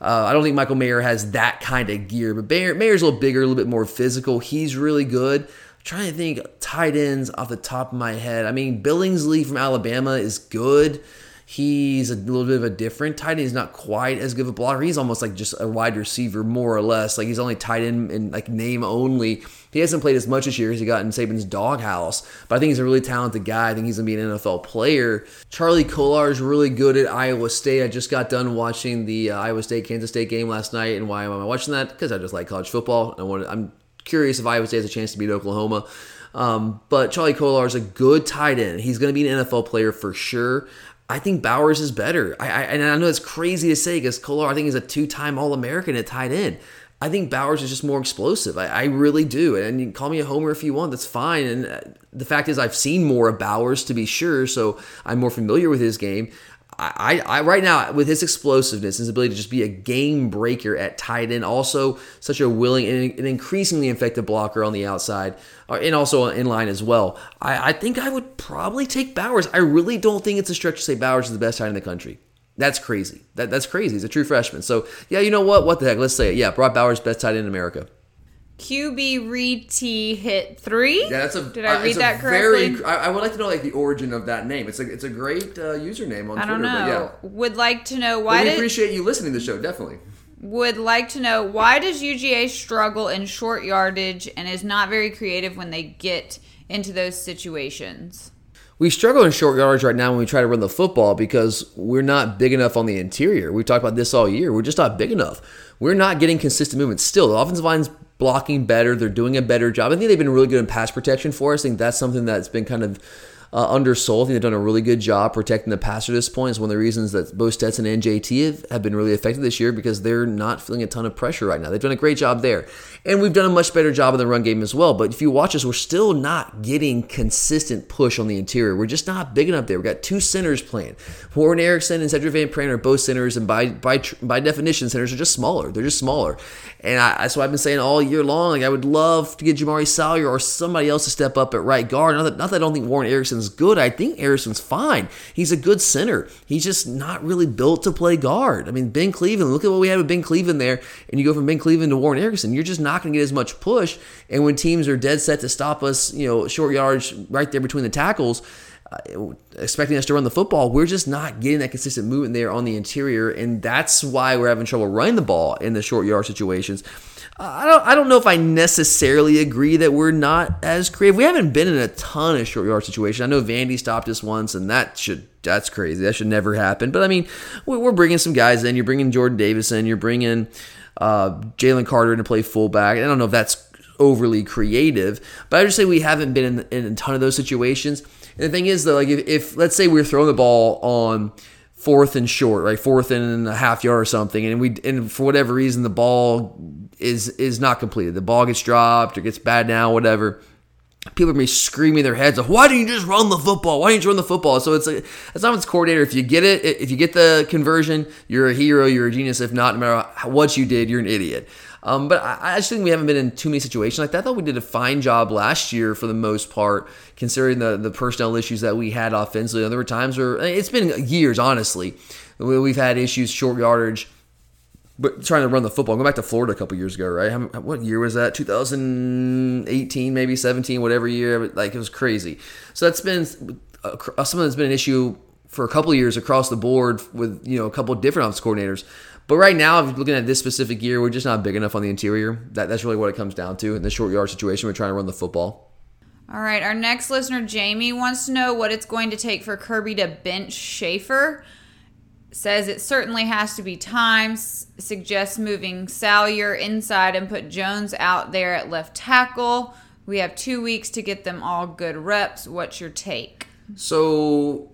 Uh, I don't think Michael Mayer has that kind of gear, but Mayer, Mayer's a little bigger, a little bit more physical. He's really good trying to think tight ends off the top of my head. I mean, Billingsley from Alabama is good. He's a little bit of a different tight end. He's not quite as good of a blocker. He's almost like just a wide receiver, more or less. Like he's only tight end in like name only. He hasn't played as much this year as he got in Saban's doghouse, but I think he's a really talented guy. I think he's gonna be an NFL player. Charlie Kolar is really good at Iowa State. I just got done watching the uh, Iowa State Kansas State game last night, and why am I watching that? Because I just like college football. I want. I'm curious if Iowa State has a chance to beat Oklahoma. Um, but Charlie Kolar is a good tight end. He's going to be an NFL player for sure. I think Bowers is better. I, I and I know it's crazy to say because Kolar I think is a two-time All-American at tight end. I think Bowers is just more explosive. I, I, really do. And you call me a homer if you want. That's fine. And uh, the fact is, I've seen more of Bowers to be sure, so I'm more familiar with his game. I, I right now with his explosiveness, and his ability to just be a game breaker at tight end, also such a willing and an increasingly effective blocker on the outside, uh, and also in line as well. I, I think I would probably take Bowers. I really don't think it's a stretch to say Bowers is the best tight end in the country. That's crazy. That, that's crazy. He's a true freshman. So yeah, you know what? What the heck? Let's say it. Yeah, Brock Bowers best tight end in America.
QB Reed T hit three.
Yeah, that's a.
Did I read that correctly?
Very, I, I, would like to know like the origin of that name. It's a it's a great uh, username on
I don't
Twitter.
know.
Yeah.
Would like to know why.
But we
did,
appreciate you listening to the show. Definitely.
Would like to know why does UGA struggle in short yardage and is not very creative when they get into those situations.
We struggle in short yardage right now when we try to run the football because we're not big enough on the interior. We've talked about this all year. We're just not big enough. We're not getting consistent movement. Still, the offensive line's blocking better. They're doing a better job. I think they've been really good in pass protection for us. I think that's something that's been kind of uh, undersold. I think they've done a really good job protecting the passer to this point. It's one of the reasons that both Stetson and JT have, have been really effective this year because they're not feeling a ton of pressure right now. They've done a great job there. And we've done a much better job in the run game as well. But if you watch us, we're still not getting consistent push on the interior. We're just not big enough there. We've got two centers playing. Warren Ericson and Sedrick Van Pran are both centers, and by by by definition, centers are just smaller. They're just smaller. And I, so I've been saying all year long, like I would love to get Jamari Salyer or somebody else to step up at right guard. Not that, not that I don't think Warren Ericson's good. I think Ericson's fine. He's a good center. He's just not really built to play guard. I mean, Ben Cleveland, look at what we had with Ben Cleveland there, and you go from Ben Cleveland to Warren Ericson. You're just not going to get as much push. And when teams are dead set to stop us, you know, short yards right there between the tackles, uh, expecting us to run the football, we're just not getting that consistent movement there on the interior, and that's why we're having trouble running the ball in the short yard situations. I don't I don't know if I necessarily agree that we're not as creative. We haven't been in a ton of short yard situations. I know Vandy stopped us once, and that should that's crazy. That should never happen. But I mean, we're bringing some guys in. You're bringing Jordan Davis in. You're bringing uh, Jalen Carter to play fullback. I don't know if that's overly creative, but I just say we haven't been in, in a ton of those situations. And the thing is, though, like if, if let's say we're throwing the ball on fourth and short, right, fourth and a half yard or something, and we and for whatever reason the ball is is not completed, the ball gets dropped or gets bad now, whatever. People are be screaming their heads off. Why don't you just run the football? Why don't you run the football? So it's like not its coordinator. If you get it, if you get the conversion, you're a hero. You're a genius. If not, no matter what you did, you're an idiot. Um, but I, I, just think we haven't been in too many situations like that. I thought we did a fine job last year for the most part, considering the, the personnel issues that we had offensively. There were times where it's been years, honestly. We've had issues, short yardage, but trying to run the football. Going back to Florida a couple years ago, right? What year was that? 2018, maybe 17, whatever year. Like it was crazy. So that's been uh, something that's been an issue for a couple years across the board with you know a couple different offensive coordinators. But right now, if you're looking at this specific year, we're just not big enough on the interior. That, that's really what it comes down to. In the short yard situation, we're trying to run the football.
All right, our next listener, Jamie, wants to know what it's going to take for Kirby to bench Shaffer. Says it certainly has to be time. Suggests moving Salyer inside and put Jones out there at left tackle. We have two weeks to get them all good reps. What's your take?
So,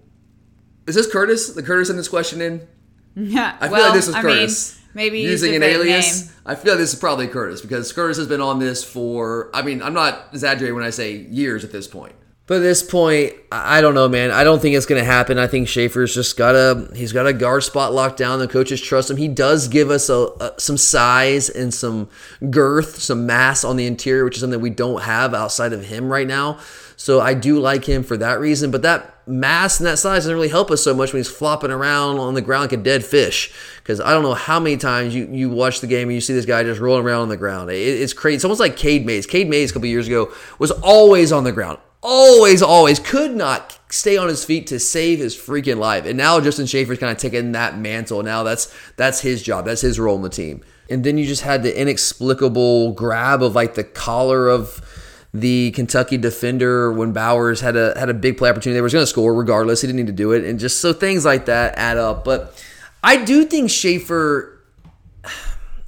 is this Curtis? The Curtis in this question in? [LAUGHS]
Yeah,
I feel
well,
like this is
I
Curtis.
mean, maybe
using an
fake
alias.
name.
I feel like this is probably Curtis because Curtis has been on this for. I mean, I'm not exaggerating when I say years at this point. But at this point, I I don't know, man. I don't think it's going to happen. I think Shaffer's just got a he's got a guard spot locked down. The coaches trust him. He does give us a, a, some size and some girth, some mass on the interior, which is something we don't have outside of him right now. So I do like him for that reason. But that mass and that size doesn't really help us so much when he's flopping around on the ground like a dead fish. Because I don't know how many times you, you watch the game and you see this guy just rolling around on the ground. It, it's crazy. It's almost like Cade Mays. Cade Mays a couple years ago was always on the ground always, always could not stay on his feet to save his freaking life. And now Justin Shaffer's kind of taking that mantle. Now that's that's his job. That's his role in the team. And then you just had the inexplicable grab of like the collar of the Kentucky defender when Bowers had a had a big play opportunity. They was going to score regardless. He didn't need to do it, and just so things like that add up. But I do think Shaffer.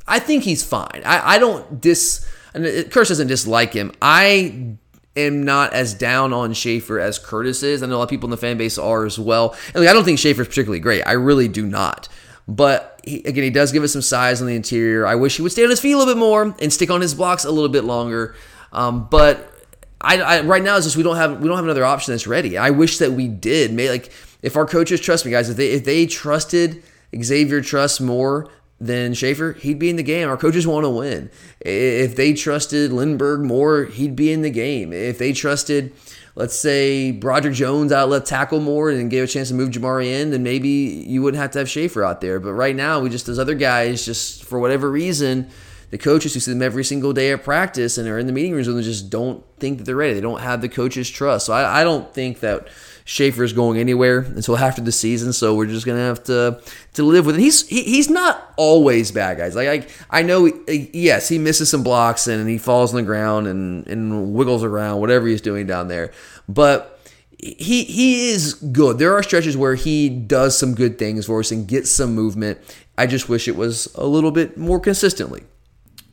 I think he's fine. I, I don't dis. And Curtis doesn't dislike him. I am not as down on Shaffer as Curtis is. I know a lot of people in the fan base are as well. And like, I don't think Shaffer's particularly great. I really do not. But he, again, he does give us some size on the interior. I wish he would stay on his feet a little bit more and stick on his blocks a little bit longer. Um, but I, I, right now it's just we don't have we don't have another option that's ready. I wish that we did. May like if our coaches trust me, guys, if they if they trusted Xavier Truss more than Shaffer, he'd be in the game. Our coaches want to win. If they trusted Lindberg more, he'd be in the game. If they trusted, let's say, Broderick Jones out left tackle more and gave a chance to move Jamari in, then maybe you wouldn't have to have Shaffer out there. But right now, we just, those other guys, just for whatever reason, the coaches who see them every single day at practice and are in the meeting rooms and they just don't think that they're ready. They don't have the coaches' trust. So I, I don't think that Shaffer is going anywhere until [LAUGHS] after the season. So we're just gonna have to to live with it. He's he, he's not always bad, guys. Like I I know, yes, he misses some blocks and he falls on the ground and and wiggles around, whatever he's doing down there, but. He he is good. There are stretches where he does some good things for us and gets some movement. I just wish it was a little bit more consistently.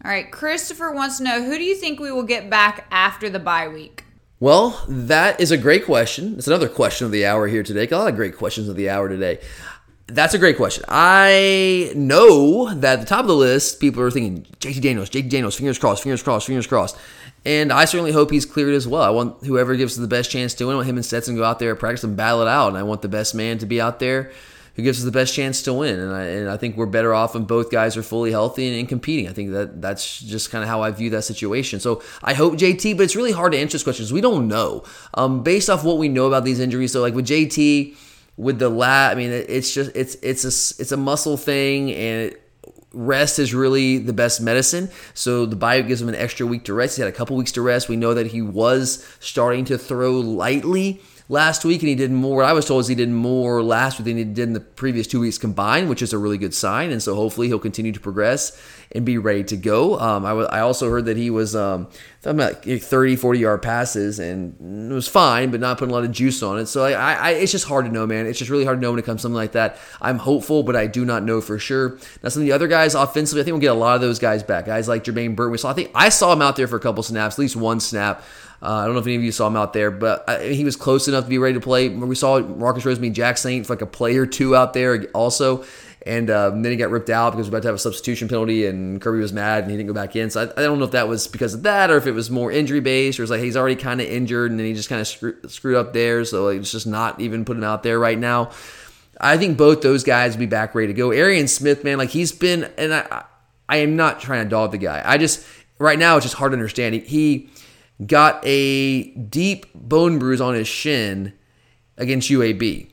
All right, Christopher wants to know who do you think we will get back after the bye week?
Well, that is a great question. It's another question of the hour here today. Got a lot of great questions of the hour today. That's a great question. I know that at the top of the list, people are thinking JT Daniels, JT Daniels, fingers crossed, fingers crossed, fingers crossed. And I certainly hope he's cleared as well. I want whoever gives the best chance to win. I want him and Stetson go out there, practice, and battle it out. And I want the best man to be out there who gives us the best chance to win. And I, and I think we're better off when both guys are fully healthy and, and competing. I think that that's just kind of how I view that situation. So I hope JT, but it's really hard to answer this question because we don't know. Um, based off what we know about these injuries, so like with JT, with the lat, I mean, it's just it's it's a it's a muscle thing and. It, rest is really the best medicine. So the bio gives him an extra week to rest. He had a couple weeks to rest. We know that he was starting to throw lightly last week, and he did more. What I was told is he did more last week than he did in the previous two weeks combined, which is a really good sign. And so hopefully he'll continue to progress and be ready to go. Um, I, w- I also heard that he was um, about 30, 40 yard passes, and it was fine, but not putting a lot of juice on it. So I, I, it's just hard to know, man. It's just really hard to know when it comes to something like that. I'm hopeful, but I do not know for sure. Now, some of the other guys offensively, I think we'll get a lot of those guys back. Guys like Jermaine Burton. We saw, I think I saw him out there for a couple snaps, at least one snap. Uh, I don't know if any of you saw him out there, but uh, he was close enough to be ready to play. We saw Marcus Rosemy-Jacksaint for like a play or two out there also. And um, then he got ripped out because we were about to have a substitution penalty, and Kirby was mad and he didn't go back in. So I, I don't know if that was because of that or if it was more injury based or it's like he's already kind of injured and then he just kind of screw, screwed up there. So like, it's just not even putting out there right now. I think both those guys be back ready to go. Arian Smith, man, like he's been, and I, I am not trying to dog the guy. I just right now it's just hard to understand. He, he got a deep bone bruise on his shin against UAB.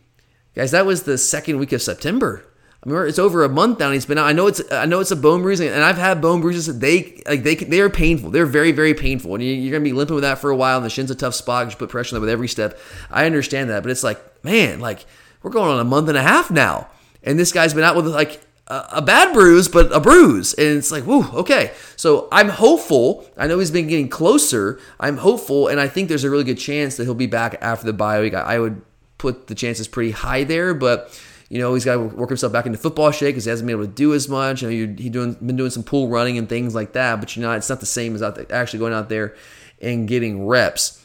Guys, that was the second week of September. I mean, it's over a month now. And he's been out. I know it's I know it's a bone bruise, and I've had bone bruises. They like they they are painful. They're very very painful, and you're gonna be limping with that for a while. And the shin's a tough spot. You put pressure on that with every step. I understand that, but it's like man, like we're going on a month and a half now, and this guy's been out with like a bad bruise, but a bruise. And it's like, whoo, okay. So I'm hopeful. I know he's been getting closer. I'm hopeful, and I think there's a really good chance that he'll be back after the bye week. I would put the chances pretty high there, but you know he's got to work himself back into football shape because he hasn't been able to do as much. You know, he's doing been doing some pool running and things like that, but you know it's not the same as out there, actually going out there and getting reps.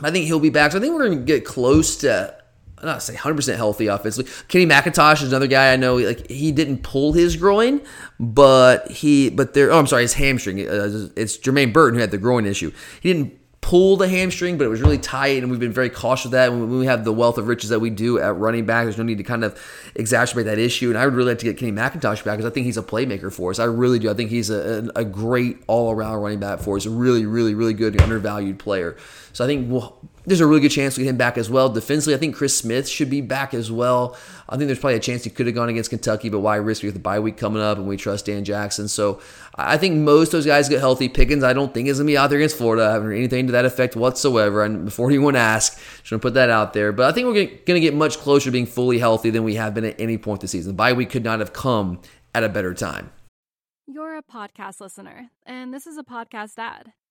I think he'll be back. So I think we're going to get close to I'm not say 100% healthy offensively. Kenny McIntosh is another guy I know. Like he didn't pull his groin, but he, but there. Oh, I'm sorry, his hamstring. Uh, it's Jermaine Burton who had the groin issue. He didn't pull the hamstring, but it was really tight, and we've been very cautious of that. When we have the wealth of riches that we do at running back, there's no need to kind of exacerbate that issue. And I would really like to get Kenny McIntosh back because I think he's a playmaker for us. I really do. I think he's a, a great all around running back for us. A really, really, really good undervalued player. So I think we'll there's a really good chance we get him back as well. Defensively, I think Chris Smith should be back as well. I think there's probably a chance he could have gone against Kentucky, but why risk it with the bye week coming up and we trust Dan Jackson? So I think most of those guys get healthy. Pickens, I don't think is going to be out there against Florida. I haven't heard anything to that effect whatsoever. And before anyone asks, just going to put that out there. But I think we're going to get much closer to being fully healthy than we have been at any point this season. The bye week could not have come at a better time.
You're a podcast listener, and this is a podcast ad.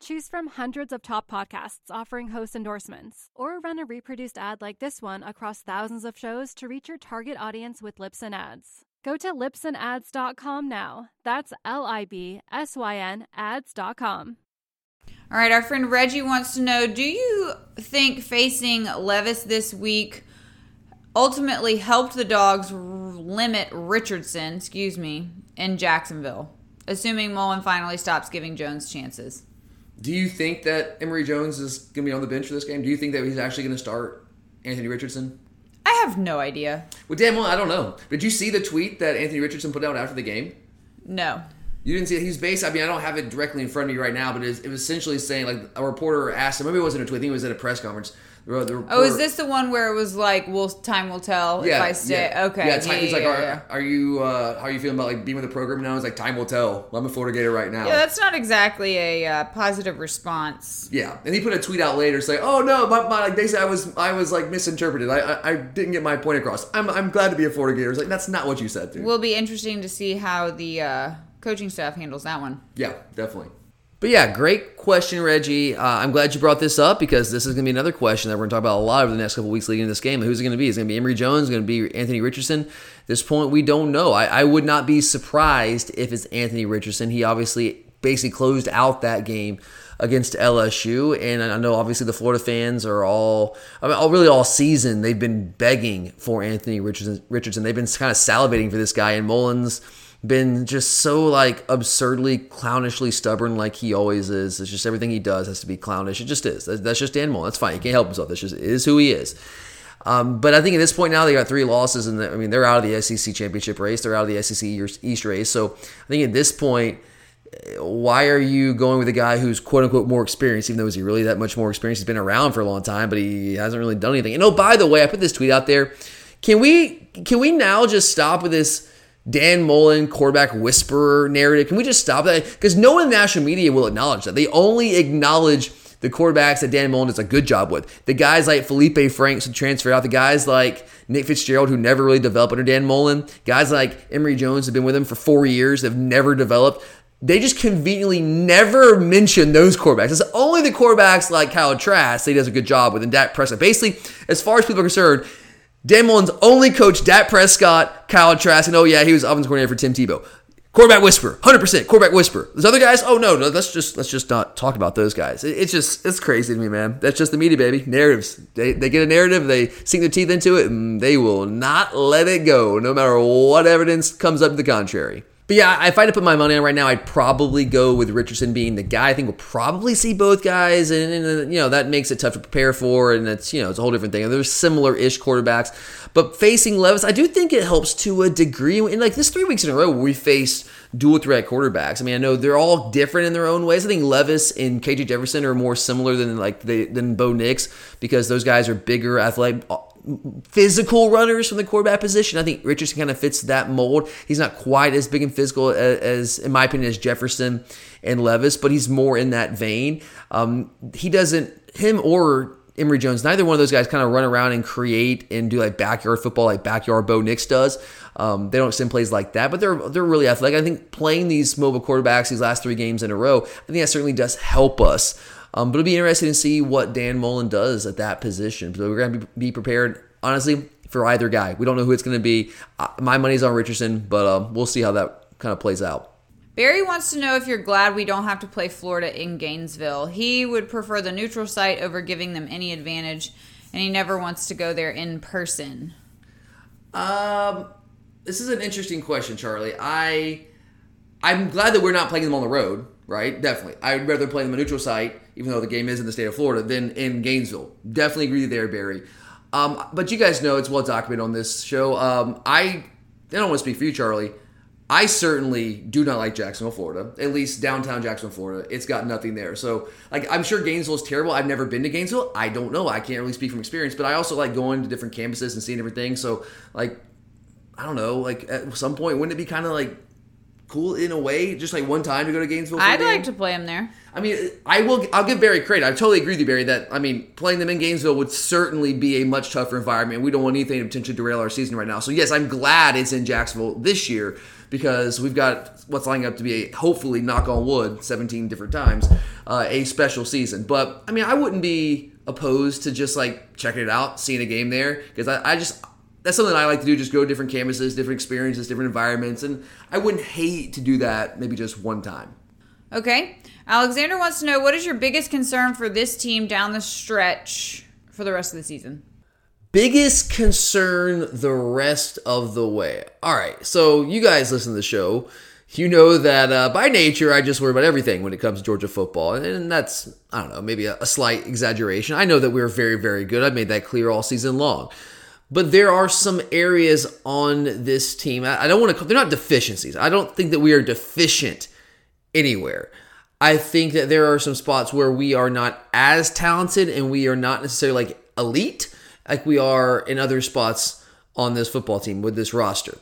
Choose from hundreds of top podcasts offering host endorsements, or run a reproduced ad like this one across thousands of shows to reach your target audience with Libsyn Ads. Go to libsynads.com now. That's L I B S Y N ads.com.
All right, our friend Reggie wants to know Do you think facing Levis this week ultimately helped the dogs limit Richardson, excuse me, in Jacksonville, assuming Mullen finally stops giving Jones chances?
Do you think that Emory Jones is going to be on the bench for this game? Do you think that he's actually going to start Anthony Richardson?
I have no idea.
Well, damn well, I don't know. Did you see the tweet that Anthony Richardson put out after the game?
No.
You didn't see it. He's based. I mean, I don't have it directly in front of me right now, but it was, it was essentially saying like a reporter asked him. Maybe it wasn't a tweet. I think it was at a press conference.
Oh, is this the one where it was like, "Well, time will tell if I stay"?
Yeah.
Okay.
Yeah, time, he's like,
yeah,
are,
yeah.
are you? Uh, how are you feeling about like being with the program now? He's like, time will tell. I'm a Florida Gator right now.
Yeah, that's not exactly a uh, positive response.
Yeah, and he put a tweet out later saying, "Oh no, my, my, like they said I was I was like misinterpreted. I, I I didn't get my point across. I'm I'm glad to be a Florida Gator." It's like that's not what you said, dude.
Will be interesting to see how the uh, coaching staff handles that one.
Yeah, definitely. But yeah, great question, Reggie. Uh, I'm glad you brought this up because this is going to be another question that we're going to talk about a lot over the next couple weeks leading into this game. Who's it going to be? Is it going to be Emory Jones? Is going to be Anthony Richardson? At this point, we don't know. I, I would not be surprised if it's Anthony Richardson. He obviously basically closed out that game against LSU, and I know obviously the Florida fans are all, I mean, all really all season they've been begging for Anthony Richardson. Richardson. They've been kind of salivating for this guy, and Mullen's been just so like absurdly clownishly stubborn like he always is. It's just everything he does has to be clownish. It just is. That's just Dan Mullen. That's fine. He can't help himself. That's just is who he is. Um, but I think at this point now they got three losses, and I mean they're out of the SEC championship race. They're out of the SEC East race. So I think at this point, why are you going with a guy who's quote unquote more experienced? Even though is he really that much more experienced? He's been around for a long time, but he hasn't really done anything. And oh, by the way, I put this tweet out there. Can we can we now just stop with this? Dan Mullen, quarterback whisperer narrative. Can we just stop that? Because no one in the national media will acknowledge that. They only acknowledge the quarterbacks that Dan Mullen does a good job with. The guys like Feleipe Franks who transferred out, the guys like Nick Fitzgerald who never really developed under Dan Mullen, guys like Emory Jones have been with him for four years, have never developed. They just conveniently never mention those quarterbacks. It's only the quarterbacks like Kyle Trask that he does a good job with, and Dak Prescott. Basically, as far as people are concerned, Dan Mullen's only coach Dak Prescott, Kyle Trask, and oh yeah, he was offensive coordinator for Tim Tebow. Quarterback whisper, hundred percent. Quarterback whisper. Those other guys, oh no, no, let's just let's just not talk about those guys. It, it's just it's crazy to me, man. That's just the media, baby. Narratives. They they get a narrative, they sink their teeth into it, and they will not let it go, no matter what evidence comes up to the contrary. But yeah, if I had to put my money on right now, I'd probably go with Richardson being the guy. I think we'll probably see both guys, and, and, you know that makes it tough to prepare for, and it's you know it's a whole different thing. There's similar-ish quarterbacks, but facing Levis, I do think it helps to a degree. And like this three weeks in a row, we faced dual threat quarterbacks. I mean, I know they're all different in their own ways. I think Levis and KJ Jefferson are more similar than like they, than Bo Nix because those guys are bigger, athletic physical runners from the quarterback position. I think Richardson kind of fits that mold. He's not quite as big and physical as, as in my opinion, as Jefferson and Levis, but he's more in that vein. Um, he doesn't, him or Emory Jones, neither one of those guys kind of run around and create and do like backyard football like backyard Bo Nix does. Um, they don't send plays like that, but they're they're really athletic. I think playing these mobile quarterbacks these last three games in a row, I think that certainly does help us. Um, but it'll be interesting to see what Dan Mullen does at that position. So we're going to be prepared, honestly, for either guy. We don't know who it's going to be. Uh, my money's on Richardson, but um, we'll see how that kind of plays out.
Barry wants to know if you're glad we don't have to play Florida in Gainesville. He would prefer the neutral site over giving them any advantage, and he never wants to go there in person.
Um, this is an interesting question, Charlie. I I'm glad that we're not playing them on the road, right? Definitely. I'd rather play them on a neutral site, even though the game is in the state of Florida, than in Gainesville. Definitely agree there, Barry. Um, but you guys know it's well documented on this show. Um, I, I don't want to speak for you, Charlie. I certainly do not like Jacksonville, Florida. At least downtown Jacksonville, Florida. It's got nothing there. So, like, I'm sure Gainesville is terrible. I've never been to Gainesville. I don't know. I can't really speak from experience. But I also like going to different campuses and seeing everything. So, like, I don't know. Like, at some point, wouldn't it be kind of like cool in a way, just like one time to go to Gainesville?
I'd
game?
like to play him there.
I mean, I will. I'll give Barry credit. I totally agree with you, Barry. That I mean, playing them in Gainesville would certainly be a much tougher environment. We don't want anything to potentially derail our season right now. So yes, I'm glad it's in Jacksonville this year because we've got what's lining up to be a hopefully knock on wood 17 different times uh, a special season. But I mean, I wouldn't be opposed to just like checking it out, seeing a game there because I, I just that's something I like to do. Just go to different campuses, different experiences, different environments, and I wouldn't hate to do that maybe just one time.
Okay. Alexander wants to know what is your biggest concern for this team down the stretch for the rest of the season?
biggest concern the rest of the way. All right, so you guys listen to the show. You know that uh, by nature, I just worry about everything when it comes to Georgia football. And that's, I don't know, maybe a, a slight exaggeration. I know that we're very, very good. I've made that clear all season long. But there are some areas on this team. I don't want to, they're not deficiencies. I don't think that we are deficient anywhere. I think that there are some spots where we are not as talented and we are not necessarily like elite like we are in other spots on this football team with this roster.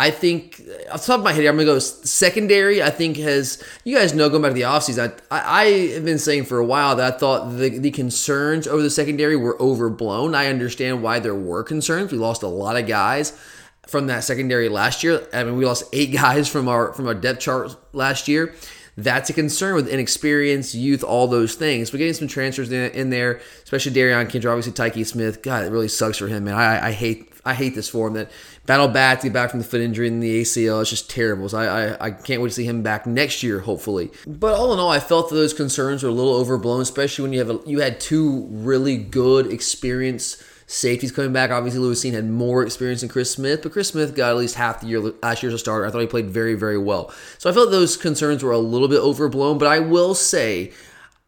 I think uh, off the top of my head, I'm gonna go secondary. I think has you guys know going back to the offseason, I, I, I have been saying for a while that I thought the, the concerns over the secondary were overblown. I understand why there were concerns. We lost a lot of guys from that secondary last year. I mean, we lost eight [LAUGHS] guys from our from our depth chart last year. That's a concern with inexperience, youth, all those things. But getting some transfers in, in there, especially Derion Kendrick, obviously Tykee Smith. God, it really sucks for him, man. I, I hate I hate this for him. That battle back to get back from the foot injury and the ACL. It's just terrible. So I, I, I can't wait to see him back next year, hopefully. But all in all, I felt that those concerns were a little overblown, especially when you have a, you had two really good, experienced safeties coming back. Obviously, Lewis Cine had more experience than Chris Smith, but Chris Smith got at least half the year last year as a starter. I thought he played very, very well. So I felt those concerns were a little bit overblown, but I will say.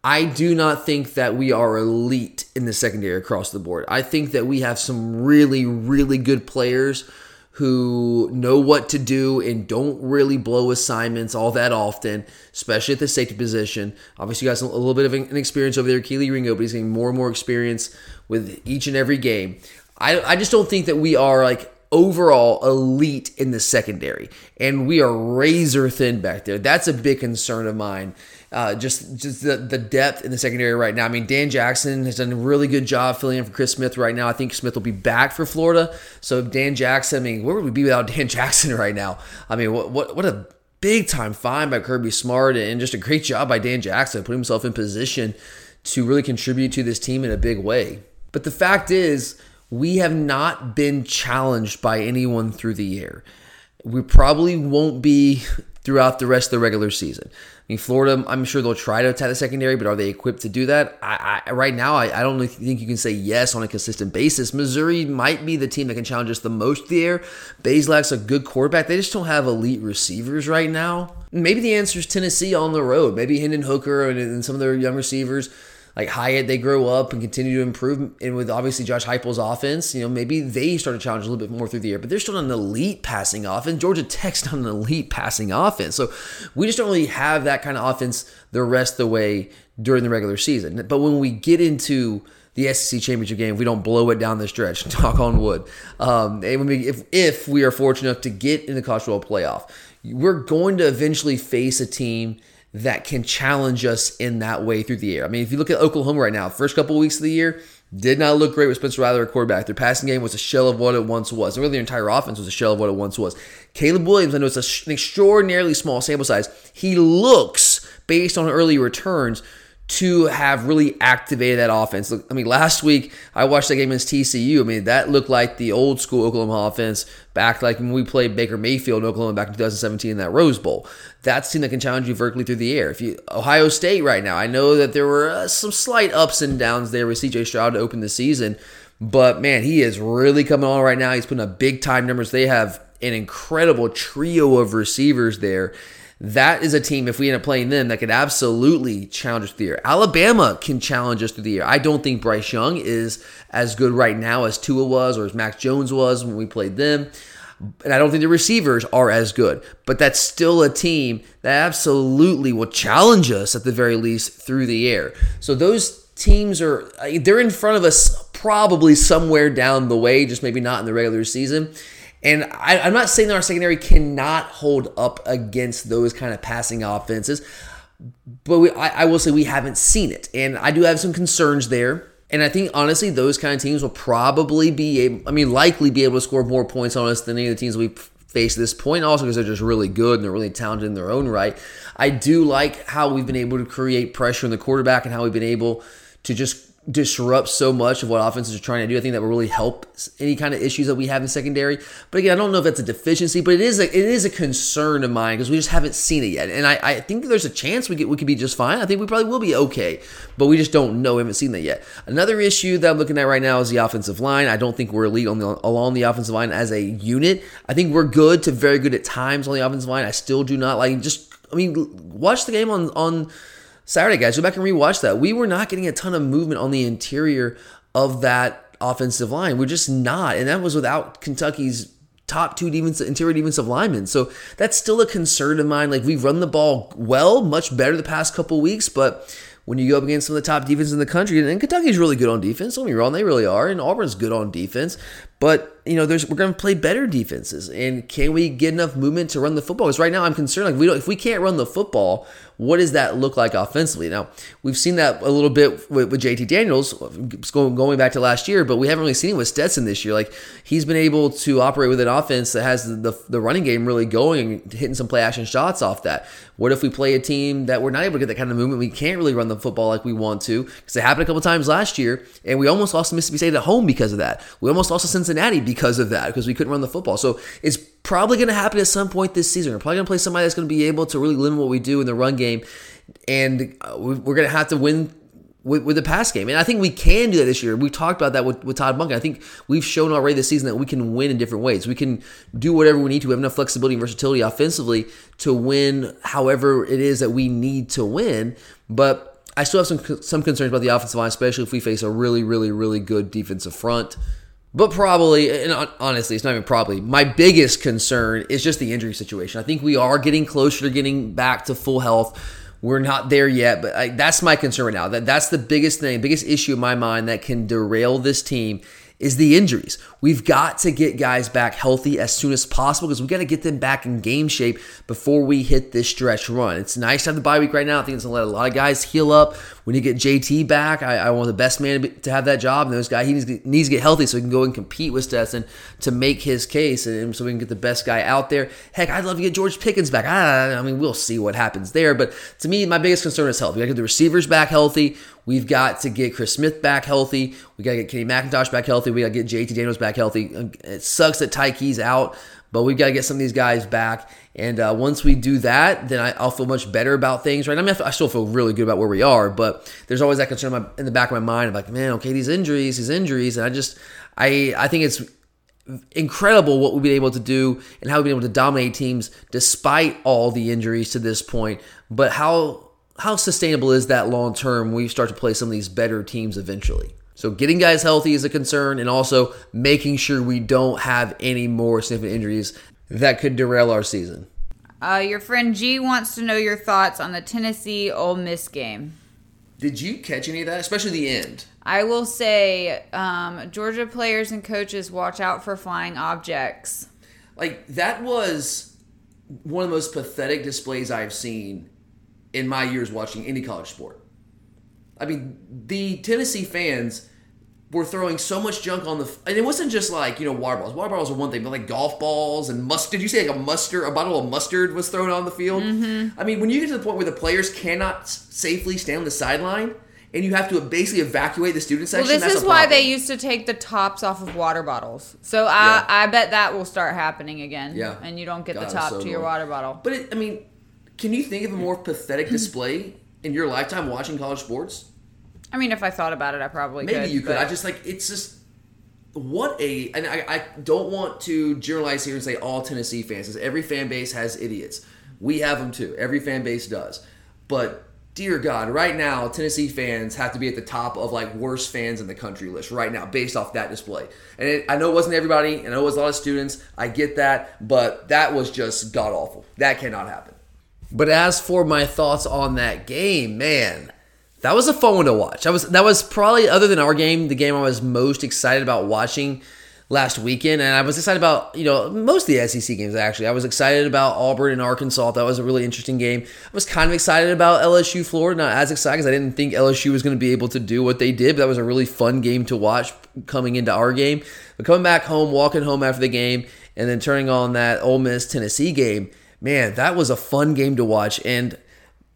I do not think that we are elite in the secondary across the board. I think that we have some really, really good players who know what to do and don't really blow assignments all that often, especially at the safety position. Obviously, you got a little bit of an experience over there, Kelee Ringo, but he's getting more and more experience with each and every game. I, I just don't think that we are like overall elite in the secondary, and we are razor thin back there. That's a big concern of mine. Uh, just just the, the depth in the secondary right now. I mean, Dan Jackson has done a really good job filling in for Chris Smith right now. I think Smith will be back for Florida. So Dan Jackson, I mean, where would we be without [LAUGHS] Dan Jackson right now? I mean, what what what a big time find by Kirby Smart and just a great job by Dan Jackson putting himself in position to really contribute to this team in a big way. But the fact is, we have not been challenged by anyone through the year. We probably won't be throughout the rest of the regular season. I mean, Florida, I'm sure they'll try to attack the secondary, but are they equipped to do that? I, I right now, I, I, don't think you can say yes on a consistent basis. Missouri might be the team that can challenge us the most there. Bazelak's a good quarterback. They just don't have elite receivers right now. Maybe the answer is Tennessee on the road. Maybe Hendon Hooker and, and some of their young receivers like Hyatt, they grow up and continue to improve. And with obviously Josh Heupel's offense, you know, maybe they start to challenge a little bit more through the air. But they're still an elite passing offense. Georgia Tech's [LAUGHS] not an elite passing offense. So we just don't really have that kind of offense the rest of the way during the regular season. But when we get into the SEC championship game, we don't blow it down the stretch, [LAUGHS] talk on wood. Um, and we, if, if we are fortunate enough to get in the college football playoff, we're going to eventually face a team that can challenge us in that way through the air. I mean, if you look at Oklahoma right now, first couple of weeks of the year, did not look great with Spencer Rattler at quarterback. Their passing game was a shell of what it once was. And really, their entire offense was a shell of what it once was. Caleb Williams, I know it's an extraordinarily small sample size. He looks, based on early returns, to have really activated that offense. Look, I mean, last week I watched that game against TCU. I mean, that looked like the old school Oklahoma offense back like when we played Baker Mayfield in Oklahoma back in 2017 in that Rose Bowl. That's a team that can challenge you vertically through the air. If you Ohio State right now, I know that there were uh, some slight ups and downs there with CJ Stroud to open the season. But man, he is really coming on right now. He's putting up big time numbers. They have an incredible trio of receivers there. That is a team, if we end up playing them, that could absolutely challenge us through the year. Alabama can challenge us through the year. I don't think Bryce Young is as good right now as Tua was or as Mac Jones was when we played them. And I don't think the receivers are as good. But that's still a team that absolutely will challenge us at the very least through the air. So those teams are, uh, they're in front of us probably somewhere down the way, just maybe not in the regular season. And I, am not saying that our secondary cannot hold up against those kind of passing offenses, but we, I, I will say we haven't seen it. And I do have some concerns there. And I think honestly, those kind of teams will probably be able, I mean, likely be able to score more points on us than any of the teams we've faced at this point. Also, because they're just really good and they're really talented in their own right. I do like how we've been able to create pressure on the quarterback and how we've been able to just disrupt so much of what offenses are trying to do. I think that will really help any kind of issues that we have in secondary. But again, I don't know if that's a deficiency, but it is a, it is a concern of mine because we just haven't seen it yet. And I, I think there's a chance we could, we could be just fine. I think we probably will be okay, but we just don't know. We haven't seen that yet. Another issue that I'm looking at right now is the offensive line. I don't think we're elite on the, along the offensive line as a unit. I think we're good to very good at times on the offensive line. I still do not like just. I mean, watch the game on on Saturday, guys. Go back and rewatch that. We were not getting a ton of movement on the interior of that offensive line. We're just not. And that was without Kentucky's top two defensive interior defensive linemen. So that's still a concern of mine. Like we've run the ball well, much better the past couple weeks, but when you go up against some of the top defenses in the country, and Kentucky's really good on defense, don't be wrong, they really are, and Auburn's good on defense. But you know, there's we're going to play better defenses, and can we get enough movement to run the football? Because right now, I'm concerned like we don't if we can't run the football, what does that look like offensively? Now, we've seen that a little bit with, with JT Daniels going back to last year, but we haven't really seen it with Stetson this year. Like, he's been able to operate with an offense that has the, the, the running game really going and hitting some play action shots off that. What if we play a team that we're not able to get that kind of movement? We can't really run the football like we want to because it happened a couple times last year, and we almost lost Mississippi State at home because of that. We almost lost to Cincinnati because of that because we couldn't run the football. So it's probably going to happen at some point this season. We're probably going to play somebody that's going to be able to really limit what we do in the run game, and uh, we're going to have to win with, with, the pass game. And I think we can do that this year. We talked about that with, with Todd Monken. I think we've shown already this season that we can win in different ways. We can do whatever we need to. We have enough flexibility and versatility offensively to win however it is that we need to win. But I still have some some concerns about the offensive line, especially if we face a really, really, really good defensive front. But probably, and honestly, it's not even probably. My biggest concern is just the injury situation. I think we are getting closer to getting back to full health. We're not there yet, but I, that's my concern right now. That that's the biggest thing, biggest issue in my mind that can derail this team is the injuries. We've got to get guys back healthy as soon as possible because we got to get them back in game shape before we hit this stretch run. It's nice to have the bye week right now. I think it's going to let a lot of guys heal up. When you get JT back, I, I want the best man to, be, to, have that job. And this guy, he needs, needs, to get healthy so he can go and compete with Stetson to make his case and so we can get the best guy out there. Heck, I'd love to get George Pickens back. I, I mean, we'll see what happens there. But to me, my biggest concern is health. We got to get the receivers back healthy. We've got to get Chris Smith back healthy. We got to get Kenny McIntosh back healthy. We got to get JT Daniels back healthy. It sucks that Tykee's out, but we've got to get some of these guys back. And uh, once we do that, then I, will feel much better about things. Right? I mean, I still feel really good about where we are, but there's always that concern in, the back of my mind of like, man, okay, these injuries, these injuries, and I just, I, I think it's incredible what we've been able to do and how we've been able to dominate teams despite all the injuries to this point. But how how sustainable is that long term when we start to play some of these better teams eventually? So getting guys healthy is a concern, and also making sure we don't have any more significant injuries that could derail our season.
Uh, your friend G wants to know your thoughts on the Tennessee Ole Miss game.
Did you catch any of that, especially the end?
I will say, um, Georgia players and coaches watch out for flying objects.
Like that was one of the most pathetic displays I've seen in my years watching any college sport. I mean, the Tennessee fans were throwing so much junk on the, and it wasn't just like you know water bottles Water bottles are one thing, but like golf balls and mustard. Did you say like a mustard, a bottle of mustard was thrown on the field?
Mm-hmm.
I mean, when you get to the point where the players cannot safely stand on the sideline. And you have to basically evacuate the student section.
Well, this is why they used to take the tops off of water bottles. So I, yeah. I bet that will start happening again.
Yeah,
and you don't get God, the top so to your water bottle.
But it, I mean, can you think of a more [LAUGHS] pathetic display in your lifetime watching college sports?
I mean, if I thought about it, I probably
maybe
could,
you could. I just like it's just what a and I, I don't want to generalize here and say all Tennessee fans, because every fan base has idiots. We have them too. Every fan base does. But dear God, right now Tennessee fans have to be at the top of like worst fans in the country list right now, based off that display. And it, I know it wasn't everybody, and I know it was a lot of students. I get that, but that was just god awful. That cannot happen. But as for my thoughts on that game, man, that was a fun one to watch. That was that was probably other than our game, the game I was most excited about watching last weekend, and I was excited about you know most of the SEC games actually. I was excited about Auburn and Arkansas. That was a really interesting game. I was kind of excited about LSU Florida, not as excited because I didn't think LSU was going to be able to do what they did. But that was a really fun game to watch coming into our game. But coming back home, walking home after the game, and then turning on that Ole Miss Tennessee game, man, that was a fun game to watch. And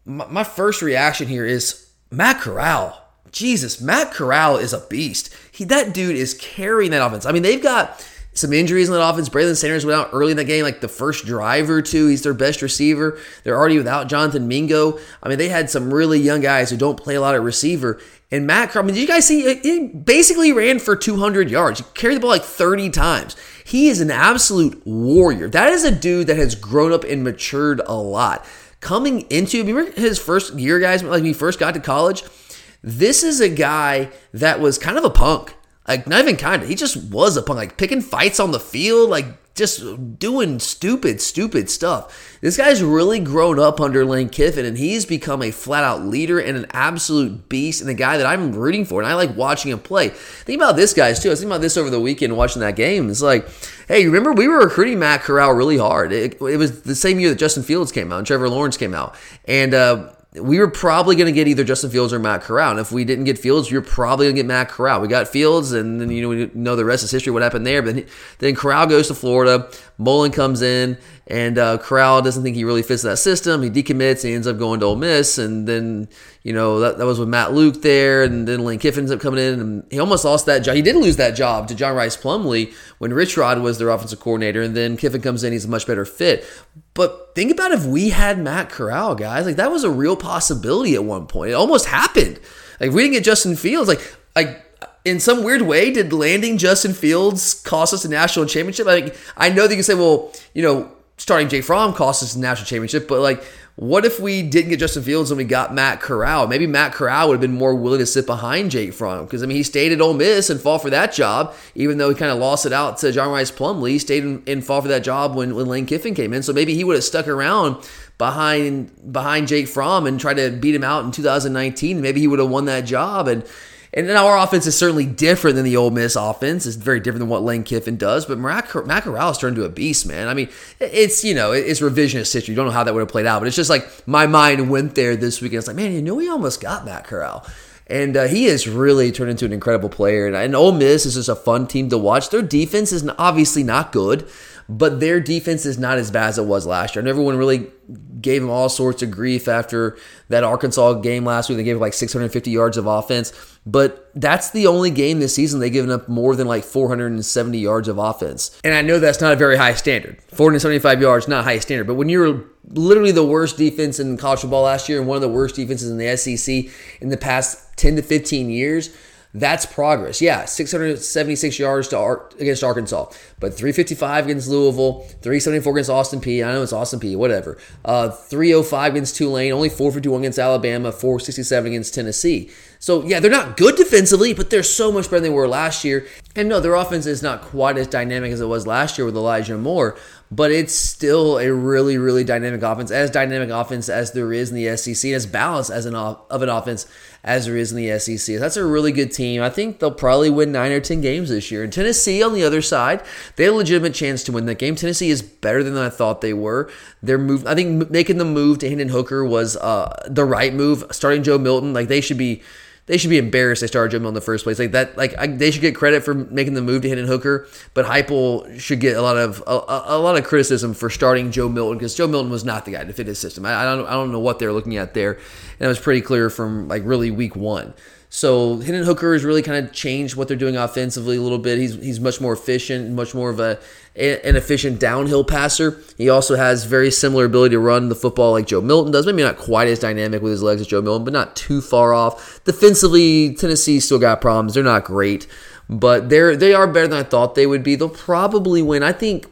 my, my first reaction here is Matt Corral. Jesus, Matt Corral is a beast. He that dude is carrying that offense. I mean, they've got some injuries in that offense. Braylon Sanders went out early in the game, like the first drive or two. He's their best receiver. They're already without Jonathan Mingo. I mean, they had some really young guys who don't play a lot of receiver. And Matt Corral, I mean, did you guys see? He basically ran for 200 yards. He carried the ball like 30 times. He is an absolute warrior. That is a dude that has grown up and matured a lot coming into remember his first year guys? Like when he first got to college? This is a guy that was kind of a punk. Like not even kind of he just was a punk. Like picking fights on the field like just doing stupid stupid stuff. This guy's really grown up under lane kiffin and he's become a flat out leader and an absolute beast and the guy that i'm rooting for and i like watching him play. Think about this guys too. I was thinking about this over the weekend watching that game. It's like hey, remember we were recruiting Matt Corral really hard. It, it, was the same year that Justin Fields came out and Trevor Lawrence came out, and uh, we were probably going to get either Justin Fields or Matt Corral. And if we didn't get Fields, were probably going to get Matt Corral. We got Fields, and then you know we know the rest is history. What happened there? But then Corral goes to Florida. Mullen comes in, and uh, Corral doesn't think he really fits that system. He decommits. He ends up going to Ole Miss, and then you know that, that was with Matt Luke there, and then Lane Kiffin ends up coming in, and he almost lost that job. He did lose that job to John Rhys Plumlee when Rich Rod was their offensive coordinator, and then Kiffin comes in. He's a much better fit. But think about if we had Matt Corral, guys. Like that was a real possibility at one point. It almost happened. Like we didn't get Justin Fields. Like like in some weird way, did landing Justin Fields cost us a national championship? Like I know that you can say, well, you know, starting Jake Fromm cost us a national championship, but like, what if we didn't get Justin Fields and we got Matt Corral? Maybe Matt Corral would have been more willing to sit behind Jake Fromm because I mean he stayed at Ole Miss and fought for that job, even though he kind of lost it out to John Rhys Plumlee. He stayed and, and fought for that job when when Lane Kiffin came in, so maybe he would have stuck around behind behind Jake Fromm and tried to beat him out in 2019. Maybe he would have won that job and and now our offense is certainly different than the Ole Miss offense. It's very different than what Lane Kiffin does. But Matt Corral's turned into a beast, man. I mean, it's you know it's revisionist history. You don't know how that would have played out, but it's just like my mind went there this weekend. It's like, man, you know, we almost got Matt Corral. And uh, he has really turned into an incredible player. And, and Ole Miss is just a fun team to watch. Their defense is obviously not good, but their defense is not as bad as it was last year. And everyone really gave them all sorts of grief after that Arkansas game last week. They gave like 650 yards of offense. But that's the only game this season they've given up more than like 470 yards of offense. And I know that's not a very high standard. 475 yards, not high standard. But when you're literally the worst defense in college football last year and one of the worst defenses in the SEC in the past 10 to 15 years, that's progress. Yeah, 676 yards to Ar- against Arkansas, but 355 against Louisville, 374 against Austin Peay. I know it's Austin Peay. whatever. Uh, 305 against Tulane, only 451 against Alabama, 467 against Tennessee. So yeah, they're not good defensively, but they're so much better than they were last year. And no, their offense is not quite as dynamic as it was last year with Elijah Moore, but it's still a really, really dynamic offense, as dynamic offense as there is in the SEC, as balanced as an of an offense as there is in the SEC. That's a really good team. I think they'll probably win nine or ten games this year. And Tennessee, on the other side, they have a legitimate chance to win that game. Tennessee is better than I thought they were. Their move, I think, making the move to Hendon Hooker was uh, the right move. Starting Joe Milton, like they should be they should be embarrassed they started Joe Milton in the first place. Like that, like I, they should get credit for making the move to Hendon Hooker, but Heupel should get a lot of a, a lot of criticism for starting Joe Milton because Joe Milton was not the guy to fit his system. I, I don't I don't know what they're looking at there, and it was pretty clear from like really week one. So Hendon Hooker has really kind of changed what they're doing offensively a little bit. He's he's much more efficient, much more of a an efficient downhill passer. He also has very similar ability to run the football like Joe Milton does. Maybe not quite as dynamic with his legs as Joe Milton, but not too far off. Defensively, Tennessee still got problems. They're not great. but they're they are better than I thought they would be. They'll probably win. I think.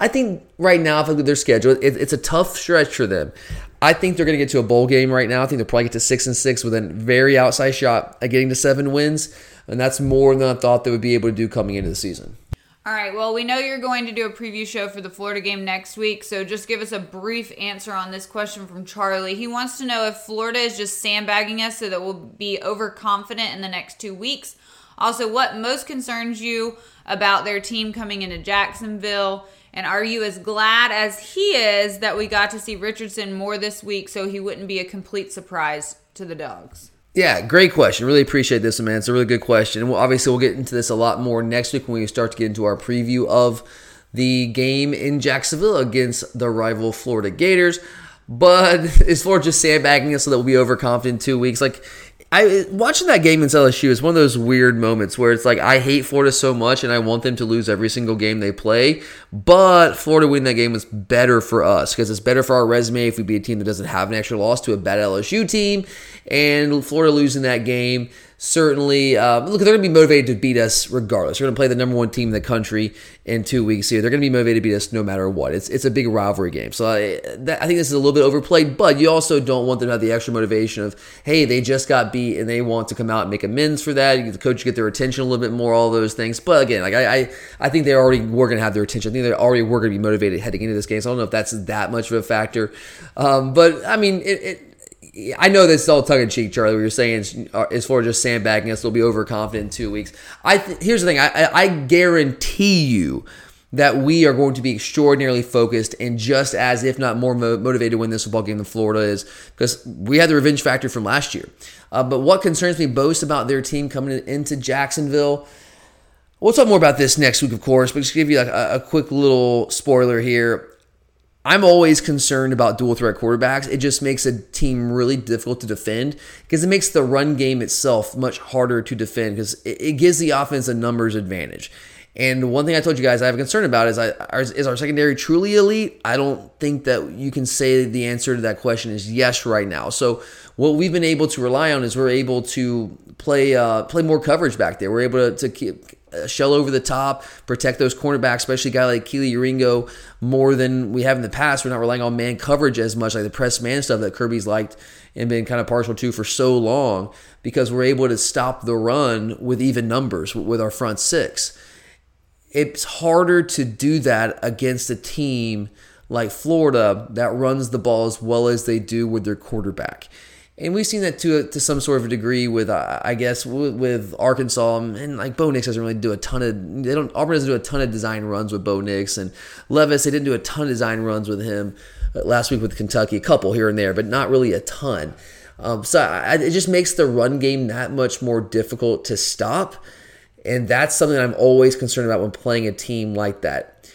I think right now, if I look at their schedule, it, it's a tough stretch for them. I think they're going to get to a bowl game right now. I think they'll probably get to six and six with a very outside shot at getting to seven wins, and that's more than I thought they would be able to do coming into the season.
All right. Well, we know you're going to do a preview show for the Florida game next week, so just give us a brief answer on this question from Charlie. He wants to know if Florida is just sandbagging us so that we'll be overconfident in the next two weeks. Also, what most concerns you about their team coming into Jacksonville? And are you as glad as he is that we got to see Richardson more this week so he wouldn't be a complete surprise to the dogs?
Yeah, great question. Really appreciate this, man. It's a really good question. We'll, obviously, we'll get into this a lot more next week when we start to get into our preview of the game in Jacksonville against the rival Florida Gators. But [LAUGHS] is Florida just sandbagging us so that we'll be overconfident in two weeks? Like, I watching that game against LSU is one of those weird moments where it's like I hate Florida so much and I want them to lose every single game they play, but Florida winning that game was better for us because it's better for our resume if we beat a team that doesn't have an extra loss to a bad LSU team, and Florida losing that game certainly um, look they're going to be motivated to beat us regardless. They're going to play the number one team in the country in two weeks here. They're going to be motivated to beat us no matter what. It's it's a big rivalry game, so I, that, I think this is a little bit overplayed. But you also don't want them to have the extra motivation of hey they just got beat and they want to come out and make amends for that. The coach get their attention a little bit more, all those things. But again, like I I, I think they already were going to have their attention. I think they already were going to be motivated heading into this game. So I don't know if that's that much of a factor. Um, but I mean it, it I know this is all tongue in cheek, Charlie. What you're saying is, is Florida just sandbagging us. They'll be overconfident in two weeks. I th- here's the thing. I, I guarantee you that we are going to be extraordinarily focused and just as, if not more, mo- motivated to win this football game than Florida is because we had the revenge factor from last year. Uh, but what concerns me most about their team coming into Jacksonville. We'll talk more about this next week, of course, but just give you like a, a quick little spoiler here. I'm always concerned about dual threat quarterbacks. It just makes a team really difficult to defend because it makes the run game itself much harder to defend because it, it gives the offense a numbers advantage. And one thing I told you guys I have a concern about is I, is our secondary truly elite? I don't think that you can say the answer to that question is yes right now. So what we've been able to rely on is we're able to play uh, play more coverage back there. We're able to, to keep shell over the top, protect those cornerbacks, especially a guy like Kelee Ringo, more than we have in the past. We're not relying on man coverage as much, like the press man stuff that Kirby's liked and been kind of partial to for so long, because we're able to stop the run with even numbers with our front six. It's harder to do that against a team like Florida that runs the ball as well as they do with their quarterback and we've seen that to to some sort of a degree with uh, I guess with, with, Arkansas. And like Bo Nix doesn't really do a ton of they don't Auburn doesn't do a ton of design runs with Bo Nix. And Levis they didn't do a ton of design runs with him uh, last week with Kentucky. A couple here and there but not really a ton. Um, so I, it just makes the run game that much more difficult to stop. And that's something I'm always concerned about when playing a team like that.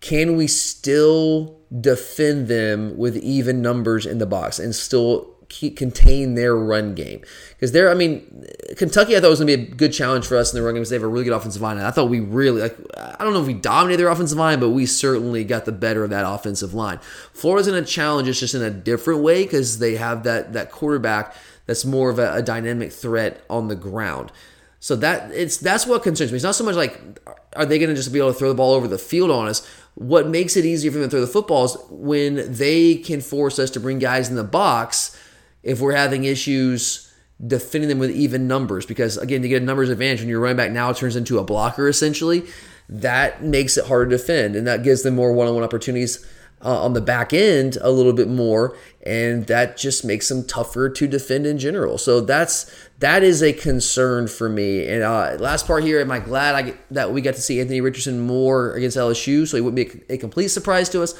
Can we still defend them with even numbers in the box and still contain their run game because they're. I mean, Kentucky. I thought was going to be a good challenge for us in the run game because they have a really good offensive line. And I thought we really like. I don't know if we dominated their offensive line, but we certainly got the better of that offensive line. Florida's going to challenge us just in a different way because they have that that quarterback that's more of a, a dynamic threat on the ground. So that it's that's what concerns me. It's not so much like are they going to just be able to throw the ball over the field on us. What makes it easier for them to throw the football is when they can force us to bring guys in the box if we're having issues defending them with even numbers. Because again, to get a numbers advantage when your running back now turns into a blocker essentially, that makes it harder to defend, and that gives them more one-on-one opportunities uh, on the back end a little bit more, and that just makes them tougher to defend in general. So that's that is a concern for me. And uh, last part here, am I glad I get, that we got to see Anthony Richardson more against LSU, so he wouldn't be a, complete surprise to us?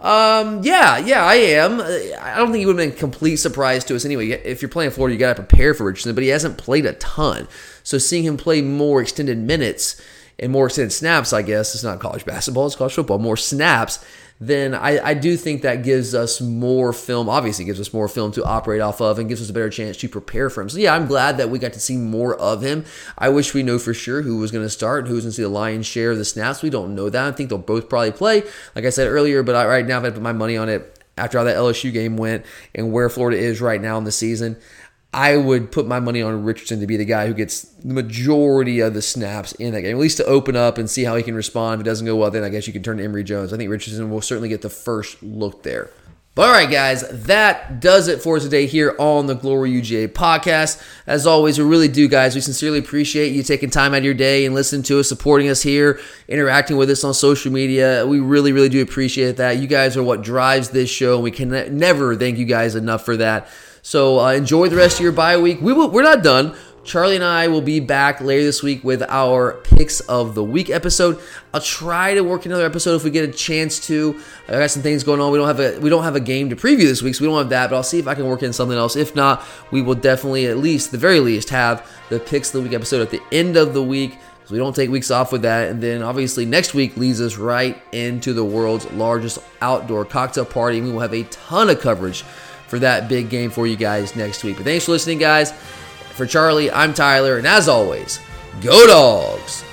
Um, yeah, yeah, I am. I don't think he would have been a complete surprise to us anyway. If you're playing Florida, you got to prepare for Richardson, but he hasn't played a ton. So seeing him play more extended minutes and more extended snaps, I guess it's not college basketball, it's college football, more snaps then I, I do think that gives us more film. Obviously, gives us more film to operate off of and gives us a better chance to prepare for him. So, yeah, I'm glad that we got to see more of him. I wish we know for sure who was going to start who was going to see the lion's share of the snaps. We don't know that. I think they'll both probably play, like I said earlier, but I, right now, if I put my money on it after how that LSU game went and where Florida is right now in the season, I would put my money on Richardson to be the guy who gets the majority of the snaps in that game, at least to open up and see how he can respond. If it doesn't go well, then I guess you can turn to Emory Jones. I think Richardson will certainly get the first look there. But all right, guys, that does it for today here on the Glory UGA podcast. As always, we really do, guys. We sincerely appreciate you taking time out of your day and listening to us, supporting us here, interacting with us on social media. We really, really do appreciate that. You guys are what drives this show, and we can never thank you guys enough for that. So uh, enjoy the rest of your bye week. We will, we're not done. Charlie and I will be back later this week with our picks of the week episode. I'll try to work another episode if we get a chance to. I got some things going on. We don't have a we don't have a game to preview this week, so we don't have that. But I'll see if I can work in something else. If not, we will definitely at least the very least have the picks of the week episode at the end of the week. So we don't take weeks off with that. And then obviously next week leads us right into the world's largest outdoor cocktail party. We will have a ton of coverage for that big game for you guys next week. But thanks for listening, guys. For Charlie, I'm Tyler, and as always, go dogs!